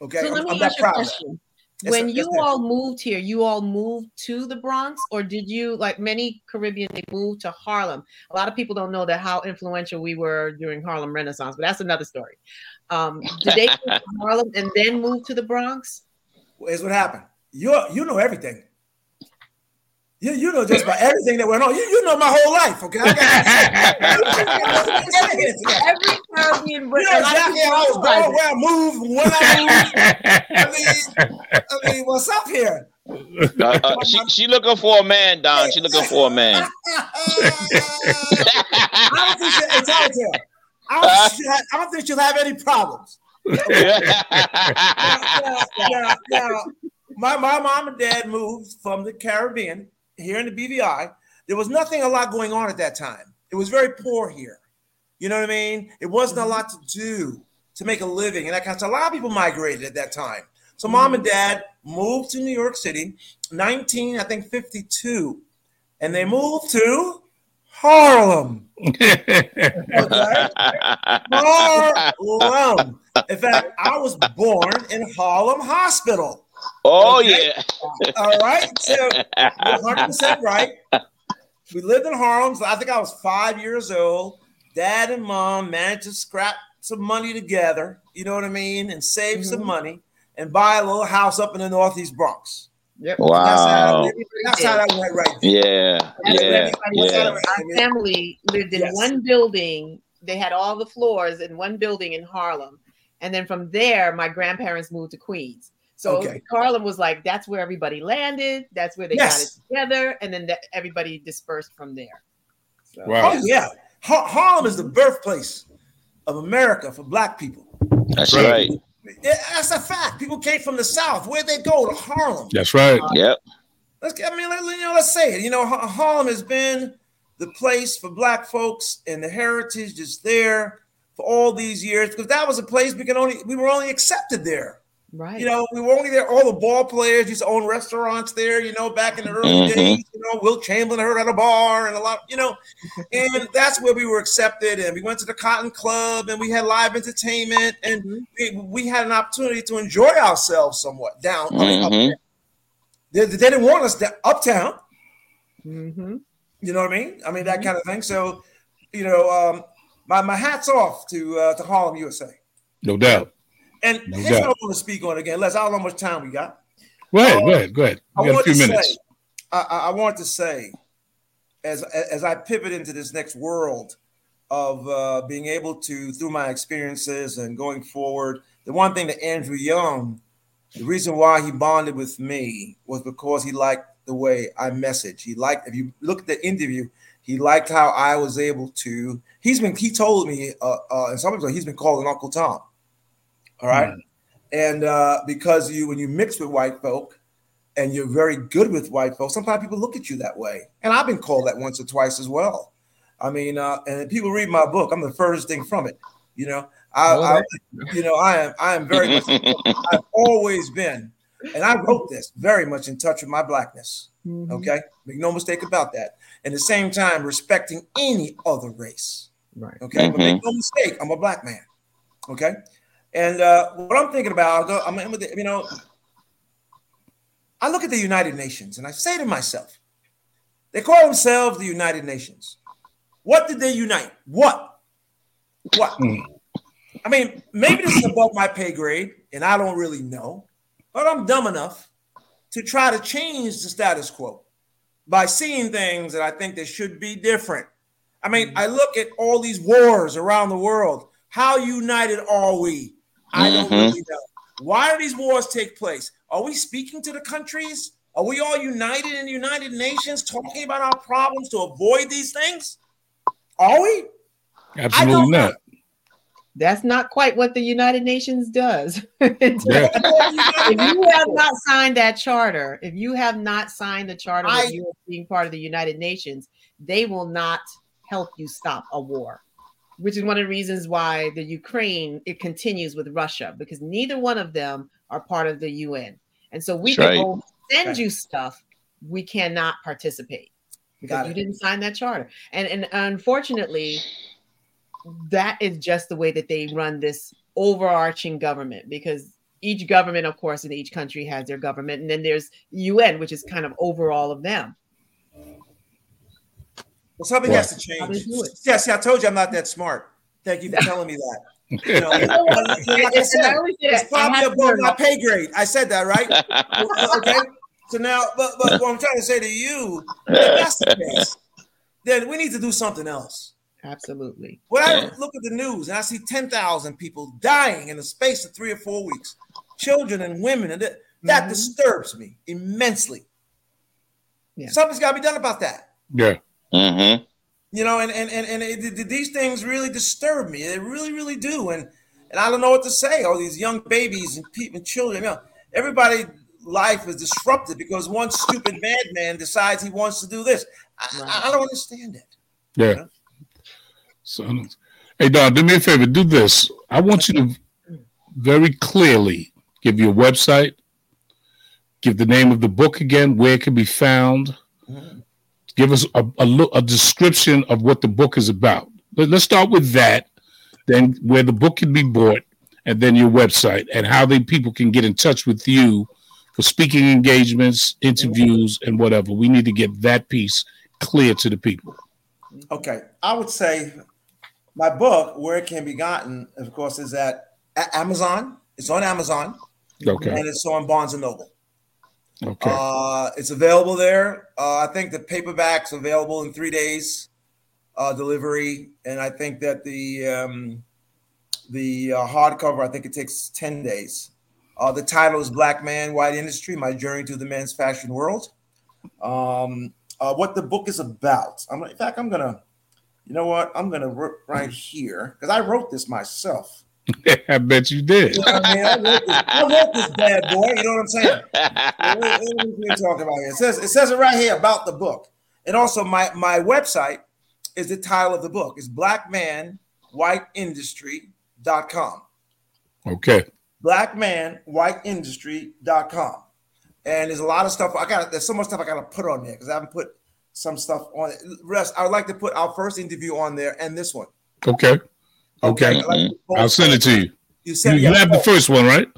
Okay, So I'm, let me I'm ask you a question. Yes, when sir. you Yes, all moved here, you all moved to the Bronx, or did you, like many Caribbean, they moved to Harlem? A lot of people don't know that how influential we were during Harlem Renaissance, but that's another story. Um, did they move to Harlem and then move to the Bronx? Well, here's what happened. You you know everything. You, you know just about everything that went on. You, you know my whole life, okay? I got Every Caribbean, You know exactly how I was born, where I moved, when I moved. I mean, I mean, what's up here? Uh, uh, she, she looking for a man, Don. She looking for a man. I don't think she, hey, Telltale, I don't, think she'll have, I don't think she'll have any problems. Now, now, now, my, my mom and dad moved from the Caribbean here in the BVI. There was nothing a lot going on at that time. It was very poor here. You know what I mean? It wasn't a mm-hmm. lot to do to make a living and that kind of stuff. A lot of people migrated at that time. So mm-hmm. mom and dad moved to New York City, 19, I think 52. And they moved to Harlem. Okay? Harlem. In fact, I was born in Harlem Hospital. Oh Okay. yeah. All right. So 100% right. We lived in Harlem. So I think I was five years old. Dad and mom managed to scrap some money together, you know what I mean, and save some Mhm. money and buy a little house up in the Northeast Bronx. Yep. That's how, Wow. that's how that went right there. Yeah. That's Yeah. everybody What's said. that? Our family lived in Yes. one building. They had all the floors in one building in Harlem. And then from there, my grandparents moved to Queens. So Okay. Harlem was like, that's where everybody landed. That's where they Yes. got it together. And then that everybody dispersed from there. So, Wow. Oh, yeah. Har- Harlem is the mm-hmm. birthplace of America for black people. That's Right. right. Yeah, that's a fact. People came from the South. Where'd they go? To Harlem. That's right. Uh, yep. Let's get, I mean, let, you know, let's say it. You know, Ha- Harlem has been the place for black folks, and the heritage is there for all these years because that was a place we can only we were only accepted there. Right. You know, we were only there. All the ball players used to own restaurants there. You know, back in the early Mhm. days. You know, Wilt Chamberlain heard at a bar and a lot. You know, and that's where we were accepted. And we went to the Cotton Club, and we had live entertainment, and we, we had an opportunity to enjoy ourselves somewhat down. I mean, up Mhm. They, they didn't want us to, uptown. hmm You know what I mean? I mean that kind of thing. So, you know, um, my my hats off to uh, to Harlem, USA. No doubt. And No here's what I doubt. want to speak on again. Les, I don't know how much time we got. Go ahead. Go ahead. Go ahead. I got a want few to minutes. say, I, I I want to say, as as I pivot into this next world of uh, being able to, through my experiences and going forward, the one thing that Andrew Young, the reason why he bonded with me was because he liked the way I message. He liked, if you look at the interview, he liked how I was able to. He's been, he told me, uh, uh, and sometimes he's been calling Uncle Tom. All right. And uh, because you, when you mix with white folk and you're very good with white folk, sometimes people look at you that way. And I've been called that once or twice as well. I mean, uh, and people read my book. I'm the furthest thing from it. You know, I, I you know, I am, I am very much. I've always been, and I wrote this very much in touch with my blackness. Mm-hmm. Okay, make no mistake about that. At the same time, respecting any other race. Right. Okay, mm-hmm. but make no mistake, I'm a black man. Okay, and uh, what I'm thinking about, I'm, you know, I look at the United Nations and I say to myself, they call themselves the United Nations. What did they unite? What? What? Mm. I mean, maybe this is above my pay grade, and I don't really know, but I'm dumb enough to try to change the status quo by seeing things that I think that should be different. I mean, I look at all these wars around the world. How united are we? I don't mm-hmm. really know. Why do these wars take place? Are we speaking to the countries? Are we all united in the United Nations talking about our problems to avoid these things? Are we? Absolutely not. That's not quite what the United Nations does. if you have not signed that charter, if you have not signed the charter I, that you being part of the United Nations, they will not help you stop a war. Which is one of the reasons why the Ukraine it continues with Russia because neither one of them are part of the UN, and so we That's can right. send right. you stuff, we cannot participate because you didn't sign that charter. And and unfortunately, that is just the way that they run this overarching government because each government, of course, in each country has their government, and then there's UN, which is kind of over all of them. Well, something has to change. Yeah, see, I told you I'm not that smart. Thank you for telling me that. You know, like I said, it's probably above my pay grade. I said that, right? okay. So now, but, but what I'm trying to say to you, if that's the case, then we need to do something else. Absolutely. When I look at the news and I see 10,000 people dying in the space of three or four weeks, children and women, and that, that mm-hmm. disturbs me immensely. Yeah. Something's got to be done about that. Yeah. Mm-hmm. You know, and and and, and it, these things really disturb me. They really, really do. And and I don't know what to say. All these young babies and people, children. You know, everybody life is disrupted because one stupid madman decides he wants to do this. I, right. I don't understand it. Yeah. You know? So, hey, Don, do me a favor. Do this. I want you to very clearly give your website, give the name of the book again, where it can be found. Give us a, a, a description of what the book is about. Let, let's start with that. Then, where the book can be bought, and then your website, and how the people can get in touch with you for speaking engagements, interviews, and whatever. We need to get that piece clear to the people. Okay. I would say my book, where it can be gotten, of course, is at Amazon. It's on Amazon. Okay. And it's on Barnes and Noble. Okay. Uh, it's available there. Uh, I think the paperback's available in three days uh, delivery, and I think that the um, the uh, hardcover, I think it takes ten days. Uh, the title is Black Man, White Industry My Journey to the Men's Fashion World. Um, uh, what the book is about. I'm, in fact, I'm to, you know what? I'm to right here because I wrote this myself. I bet you did. You know I, mean? I, wrote this, I, wrote this, bad boy. You know what I'm saying? what, what, we talking about here? It says it says it right here about the book, and also my my website is the title of the book. It's blackmanwhiteindustry.com. Okay blackmanwhiteindustry.com. And there's a lot of stuff I got. There's so much stuff I got to put on there because I haven't put some stuff on it. Rest, I would like to put our first interview on there and this one. Okay. Okay. okay. Like I'll send it to you. You, send, you, you have the first one, right?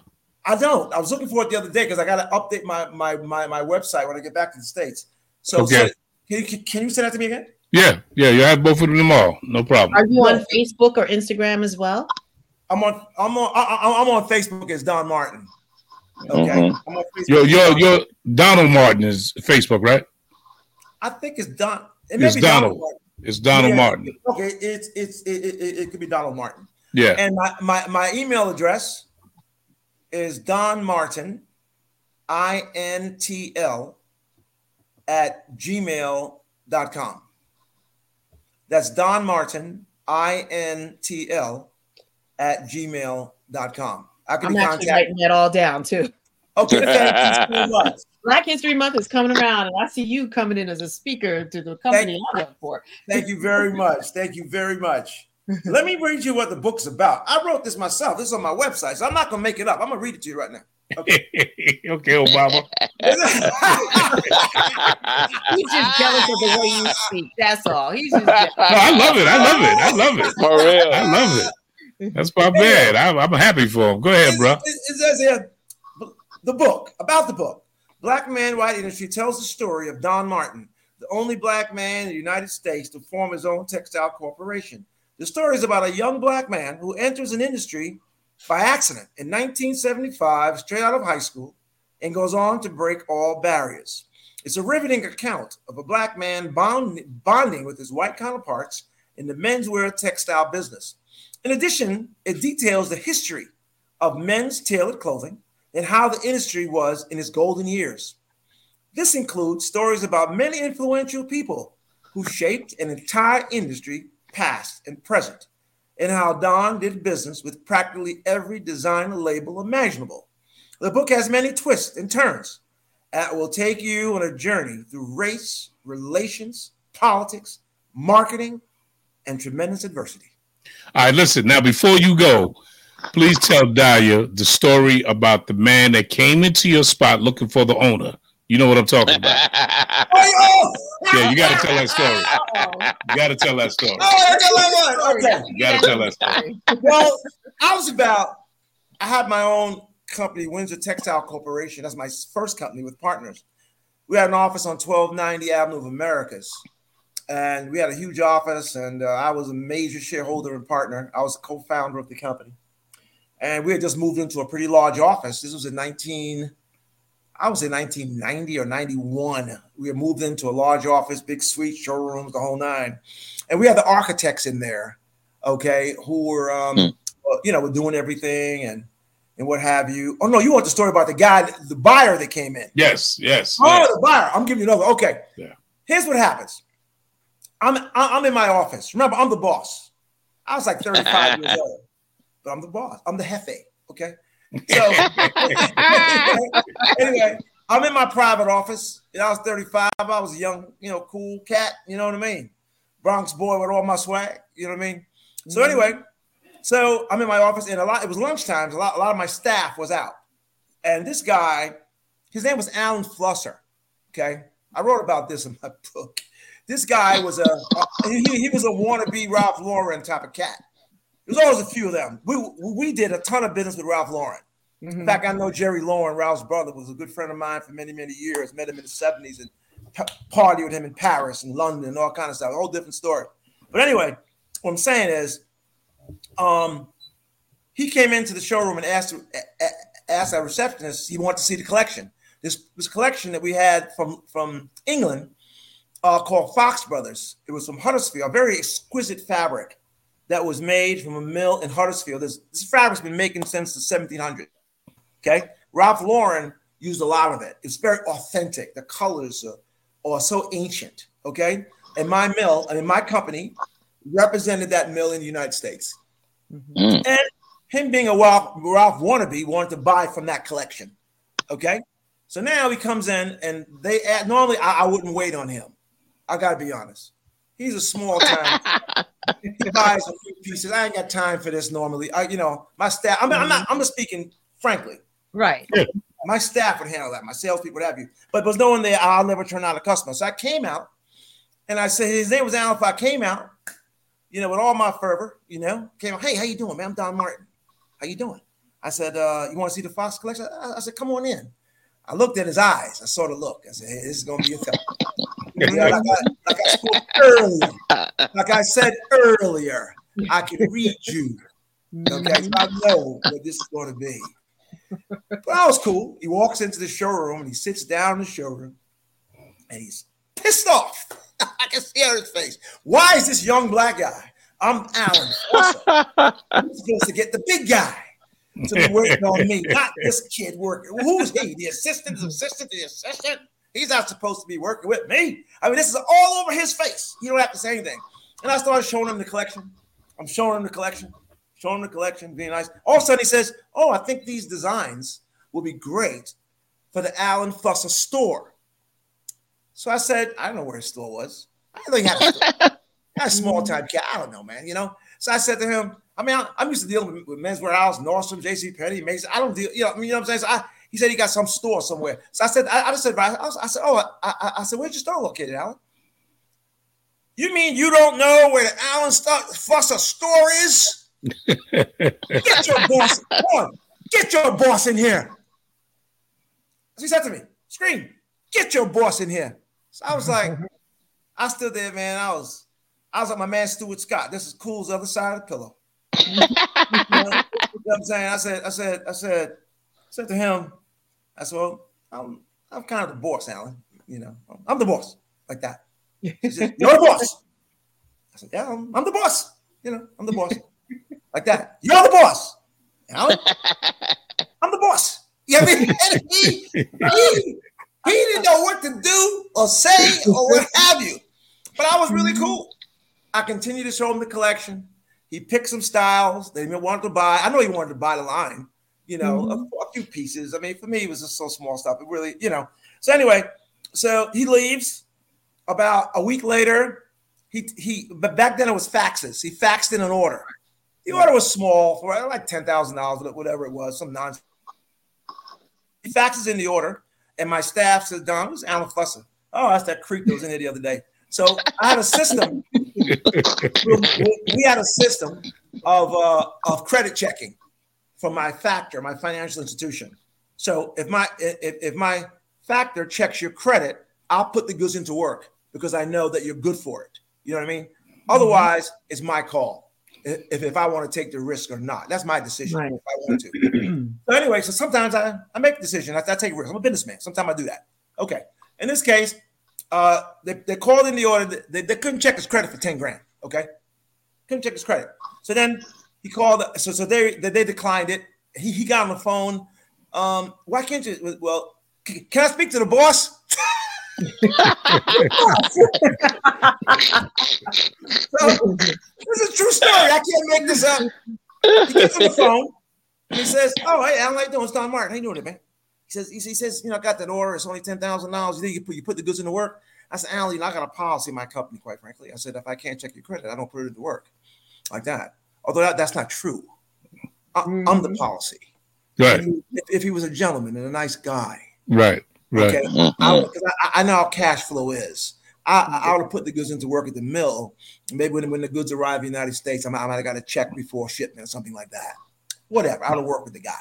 I don't. I was looking for it the other day because I got to update my, my my my website when I get back to the states. So, okay. So can you can you send that to me again? Yeah, yeah. You have both of them tomorrow. No problem. Are you on Facebook or Instagram as well? I'm on. I'm on. I, am on Facebook as Don Martin. Okay. Mm-hmm. I'm on Facebook. Yo, yo, yo. Donald Martin is Facebook, right? I think it's Don. It it's Donald. Donald it's Donald yeah. Martin. Okay, it's it's it, it, it, could be Donald Martin. Yeah. And my my, my email address is Don Martin, I N T L, at gmail.com. That's Don Martin, I N T L, at gmail.com. I can I'm be actually contacted. writing that all down too. Okay, thank you so much. Black History Month is coming around, and I see you coming in as a speaker to the company I work for. Thank you very much. Thank you very much. Let me read you what the book's about. I wrote this myself. This is on my website, so I'm not gonna make it up. I'm gonna read it to you right now. okay, okay, Obama. He's just jealous of the way you speak. That's all. He's just jealous. No, I love it. I love it. I love it. For real. I love it. That's my bad. I'm, I'm happy for him. Go ahead, bro. It, it says here, the book about the book. Black Man White Industry tells the story of Don Martin, the only black man in the United States to form his own textile corporation. The story is about a young black man who enters an industry by accident in 1975, straight out of high school, and goes on to break all barriers. It's a riveting account of a black man bond, bonding with his white counterparts in the menswear textile business. In addition, it details the history of men's tailored clothing and how the industry was in its golden years. This includes stories about many influential people who shaped an entire industry, past and present, and how Don did business with practically every designer label imaginable. The book has many twists and turns that will take you on a journey through race, relations, politics, marketing, and tremendous adversity. All right, listen. Now, before you go, please tell Daya the story about the man that came into your spot looking for the owner. You know what I'm talking about. Yeah, you got to tell that story. You got to tell that story. Oh, okay, wait, wait, okay. You got to tell that story. well, I was about, I had my own company, Windsor Textile Corporation. That's my first company with partners. We had an office on 1290 Avenue of Americas. And we had a huge office, and uh, I was a major shareholder and partner. I was co founder of the company. And we had just moved into a pretty large office. This was in 19, I would say 1990 or 91. We had moved into a large office, big suite, showrooms, the whole nine. And we had the architects in there, okay, who were, um, uh, you know, were doing everything and and what have you. Oh no, you want the story about the guy, the buyer that came in? Yes, yes. Oh, yes. the buyer. I'm giving you another. Okay. Yeah. Here's what happens. I'm I'm in my office. Remember, I'm the boss. I was like 35 years old, but I'm the boss. I'm the jefe. Okay. So anyway, I'm in my private office. Know, I was 35. I was a young, you know, cool cat. You know what I mean? Bronx boy with all my swag. You know what I mean? So mm-hmm. anyway, so I'm in my office, and a lot. It was lunchtime. A lot, a lot of my staff was out, and this guy, his name was Alan Flusser. Okay, I wrote about this in my book. This guy was a he, he was a wannabe Ralph Lauren type of cat. There's always a few of them. We we did a ton of business with Ralph Lauren. In fact, I know Jerry Lauren, Ralph's brother, was a good friend of mine for many, many years. Met him in the 70s and p- partied with him in Paris and London and all kind of stuff. A whole different story. But anyway, what I'm saying is, um, he came into the showroom and asked asked our receptionist he wanted to see the collection. This this collection that we had from from England uh, called Fox Brothers. It was from Huddersfield, a very exquisite fabric that was made from a mill in Huddersfield. This, this fabric's been making since the 1700s. Okay, Ralph Lauren used a lot of it. It's very authentic. The colors are, are so ancient. Okay, and my mill and in my company represented that mill in the United States. Mm. And him being a Ralph, Ralph wannabe wanted to buy from that collection. Okay, so now he comes in and they add, normally I, I wouldn't wait on him. I gotta be honest. He's a small time. He buys a few pieces. I ain't got time for this normally. I, you know, my staff. I mean, I'm not. I'm just speaking frankly. Right. My staff would handle that. My salespeople would have you. But was knowing that I'll never turn out a customer. So I came out, and I said his name was Alan. If I came out, you know, with all my fervor, you know, came out. Hey, how you doing, man? I'm Don Martin. How you doing? I said, uh, you want to see the Fox collection? I, I said, come on in. I looked at his eyes. I saw the look. I said, hey, this is gonna be a tough. Like, I, like I earlier, like I said earlier, I can read you. Okay, so I know what this is going to be. But that was cool. He walks into the showroom and he sits down in the showroom and he's pissed off. I can see on his face. Why is this young black guy? I'm Alan. I'm supposed to get the big guy to be working on me, not this kid working. Who's he? The assistant, the assistant, the assistant. He's not supposed to be working with me. I mean, this is all over his face. He don't have to say anything. And I started showing him the collection. I'm showing him the collection, showing him the collection, being nice. All of a sudden, he says, "Oh, I think these designs will be great for the Alan Flusser store." So I said, "I don't know where his store was. I he had a, store. a small time cat. I don't know, man. You know." So I said to him, "I mean, I'm used to dealing with, with Men's Wearhouse, Nordstrom, J.C. Penney, Macy's. I don't deal. You know, I you know what I'm saying?" So I, he said he got some store somewhere. So I said, I, I just said, I, I said, oh, I, I, I said, where's your store located, Alan? You mean you don't know where the Alan Flusser store is? Get your boss on. Get your boss in here. As he said to me, scream, get your boss in here. So I was like, I stood there, man. I was, I was like my man Stuart Scott. This is cool as the other side of the pillow. you, know, you know what I'm saying? I said, I said, I said, I said to him, I said, well, I'm, I'm kind of the boss, Alan. You know, I'm the boss, like that. Said, You're the boss. I said, Yeah, I'm, I'm the boss. You know, I'm the boss, like that. You're the boss, Alan. I'm the boss. You know what I mean? He, he, he didn't know what to do or say or what have you. But I was really cool. I continued to show him the collection. He picked some styles that he wanted to buy. I know he wanted to buy the line you know, mm-hmm. a, a, few pieces. I mean, for me, it was just so small stuff. It really, you know. So anyway, so he leaves. About a week later, he he. But back then it was faxes. He faxed in an order. The order was small for like ten thousand dollars, whatever it was, some nonsense. He faxes in the order, and my staff says, "Don, who's Alan Flusser?" Oh, that's that creep that was in there the other day. So I had a system. we had a system of uh, of credit checking from my factor, my financial institution. So if my if, if my factor checks your credit, I'll put the goods into work because I know that you're good for it. You know what I mean? Mm-hmm. Otherwise, it's my call if, if I want to take the risk or not. That's my decision right. if I want to. so anyway, so sometimes I, I make a decision. I, I take risk. I'm a businessman. Sometimes I do that. Okay. In this case, uh, they, they called in the order. They, they couldn't check his credit for 10 grand. Okay. Couldn't check his credit. So then he called. So so they they declined it. He he got on the phone. Um, why can't you? Well, can I speak to the boss? so, this is a true story. I can't make this up. He gets on the phone he says, "Oh, how you doing? It's Don Martin. How you doing, it, man?" He says, "He says, you know, I got that order. It's only ten thousand dollars. You think you put you put the goods into work?" I said, "Alan, you know, I got a policy in my company. Quite frankly, I said, if I can't check your credit, I don't put it into work like that." Although that, that's not true. I, am the mm-hmm. policy. Right. If, if, he was a gentleman and a nice guy. Right. Right. Okay. Mm-hmm. I, I, I, know how cash flow is. I, I would have put the goods into work at the mill. Maybe when, when the goods arrive in the United States, I might, I might have got a check before shipment or something like that. Whatever. I would have worked with the guy.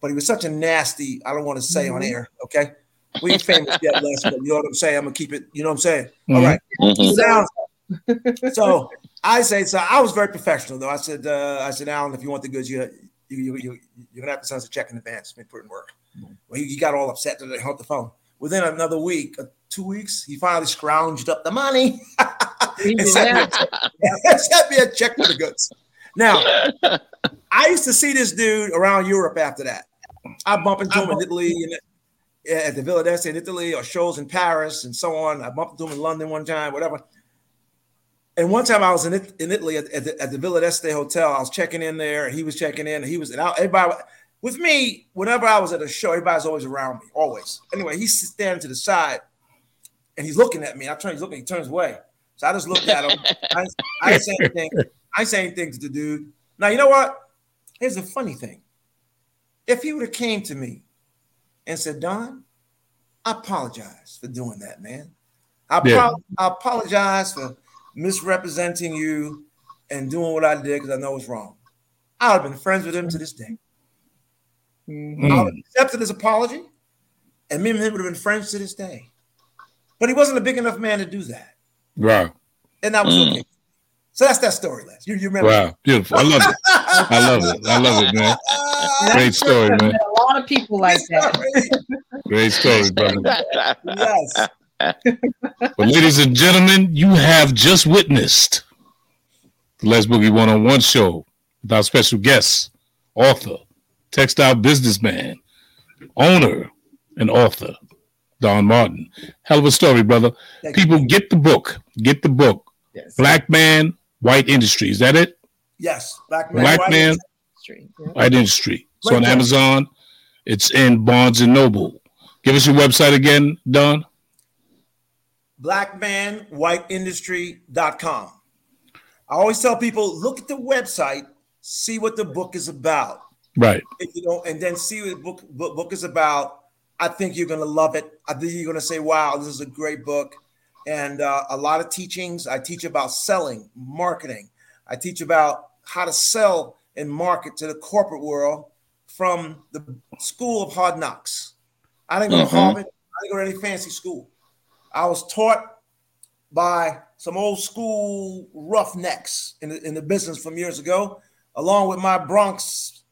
But he was such a nasty, I don't want to say on mm-hmm. air, okay? We ain't famous yet, Les, but you know what I'm saying? I'm gonna keep it, you know what I'm saying? Mm-hmm. All right. Mm-hmm. so I say so. I was very professional though. I said, uh, I said, Alan, if you want the goods, you you you, you you're gonna have to send us a check in advance. Maybe put in work. Mm-hmm. Well, he, he, got all upset that they hung up the phone. Within another week, uh, two weeks, he finally scrounged up the money and sent me, a, sent me a check for the goods. Now, I used to see this dude around Europe after that. I bump into him in Italy and at the Villa d'Este in Italy or shows in Paris and so on. I bumped into him in London one time, whatever. And one time I was in, in Italy at, at, the, at the Villa d'Este Hotel. I was checking in there, and he was checking in, and he was and I, everybody with me. Whenever I was at a show, everybody's always around me, always. Anyway, he's standing to the side, and he's looking at me. I turn, he's looking, he turns away. So I just looked at him. I, I didn't say anything. I didn't say anything to the dude. Now you know what? Here's the funny thing. If he would have came to me and said, Don, I apologize for doing that, man. I, yeah. I apologize for misrepresenting you and doing what I did because I know it's wrong. I would have been friends with him to this day. Mm-hmm. I would have accepted his apology, and me and him would have been friends to this day. But he wasn't a big enough man to do that. Wow. And that was mm. okay. So that's that story, Les. You, you remember? Wow, beautiful. I love it. I love it. I love it, man. Great story, man. A lot of people like that. Great story, brother. yes well, ladies and gentlemen, you have just witnessed the Les Boogie One on One show with our special guest, author, textile businessman, owner, and author, Don Martin. Hell of a story, brother. Thank People, you. get the book. Get the book. Yes. Black Man, White Industry. Is that it? Yes, Black Man. Black White Man. Yeah. White Industry. It's Right on there. Amazon. It's in Barnes and Noble. Give us your website again, Don. blackmanwhiteindustry.com. I always tell people look at the website, see what the book is about. Right. If you don't, and then see what the book, book, book is about. I think you're going to love it. I think you're going to say, wow, this is a great book. And uh, a lot of teachings. I teach about selling, marketing. I teach about how to sell and market to the corporate world from the school of hard knocks. I didn't go to Harvard. I didn't go to any fancy school. I was taught by some old school roughnecks in the, in the business from years ago, along with my Bronx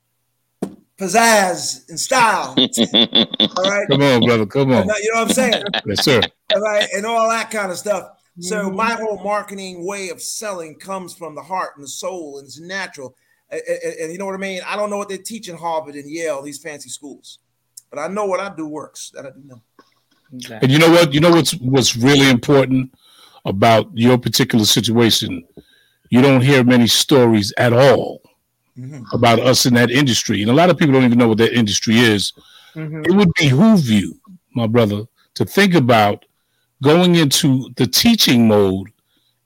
pizzazz and style. all right. Come on, brother. Come on. You know what I'm saying? Yes, sir. All right. And all that kind of stuff. So Mhm. my whole marketing way of selling comes from the heart and the soul, and it's natural. And, and- and you know what I mean? I don't know what they teach in Harvard and Yale, these fancy schools, but I know what I do works. That I do know. And you know what? You know what's what's really important about your particular situation. You don't hear many stories at all Mhm. about us in that industry, and a lot of people don't even know what that industry is. Mhm. It would behoove you, my brother, to think about going into the teaching mode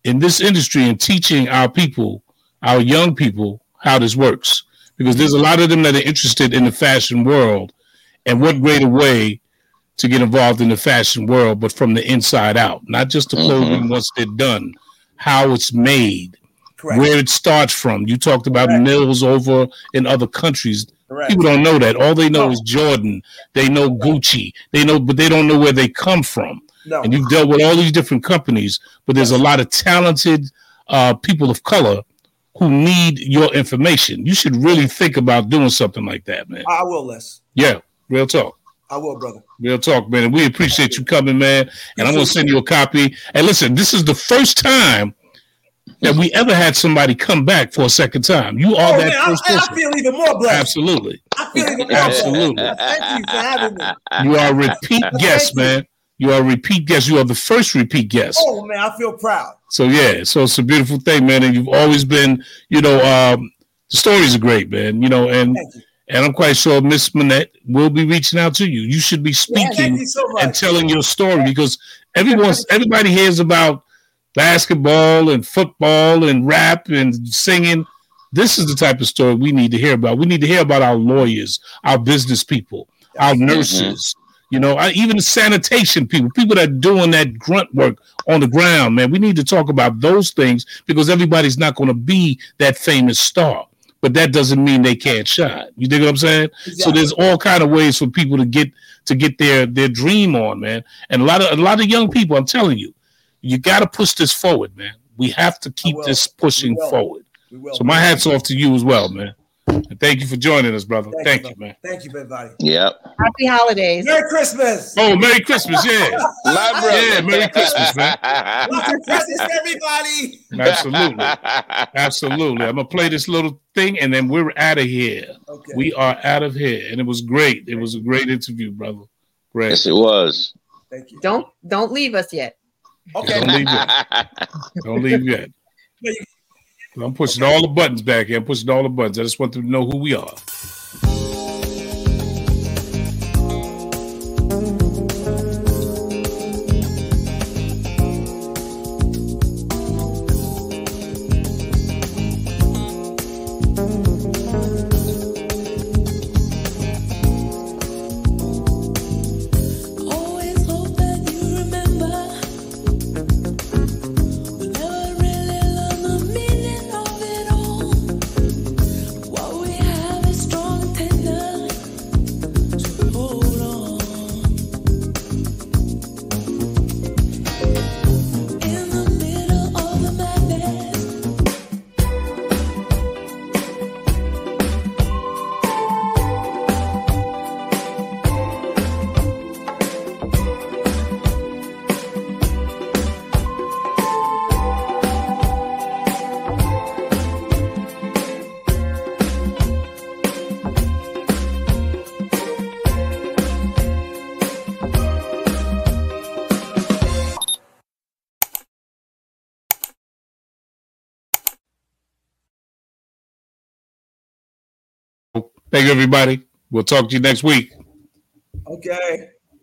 in this industry and teaching our people, our young people, how this works. Because there's a lot of them that are interested in the fashion world, and what greater way to get involved in the fashion world, but from the inside out, not just the clothing once they're done, how it's made, Correct. where it starts from. You talked about Correct. mills over in other countries. Correct. People don't know that. All they know No. is Jordan. They know Gucci. They know, but they don't know where they come from. No. And you've dealt with all these different companies, but there's a lot of talented uh, people of color who need your information. You should really think about doing something like that, man. I will, Les. Yeah, real talk. I will, brother. Real talk, man. And we appreciate you coming, man. And I'm gonna send you a copy. And listen, this is the first time that we ever had somebody come back for a second time. You are Oh, that man, first I, I feel even more blessed. Absolutely. I feel even more Absolutely. blessed. Thank you for having me. You are a repeat guest, man. You are a repeat guest. You are the first repeat guest. Oh, man, I feel proud. So yeah, so it's a beautiful thing, man. And you've always been, you know, um, the stories are great, man. You know, and you. And I'm quite sure Miss Manette will be reaching out to you. You should be speaking you so and telling your story because everyone's everybody hears about basketball and football and rap and singing. This is the type of story we need to hear about. We need to hear about our lawyers, our business people, our nurses. You know, even the sanitation people, people that are doing that grunt work on the ground, man. We need to talk about those things because everybody's not going to be that famous star, but that doesn't mean they can't shine. You dig what I'm saying? So there's all kind of ways for people to get to get their their dream on, man. And a lot of a lot of young people, I'm telling you, you got to push this forward, man. We have to keep this pushing forward. So my hats off to you as well, man. And thank you for joining us, brother. Thank Thank, you, you, man. Thank you, everybody. Yep. Happy holidays. Merry Christmas. Oh, Merry Christmas, yeah. My. Yeah, Merry Christmas, man. Merry Christmas, everybody. Absolutely. Absolutely. I'm gonna play this little thing and then we're out of here. Okay. We are out of here. And it was great. It was a great interview, brother. Great. yes, it was. Thank you. Don't don't leave us yet. Okay. Don't leave yet. Don't leave yet. I'm pushing all the buttons back here. I'm pushing all the buttons. I just want them to know who we are. Thank you, everybody. We'll talk to you next week. Okay.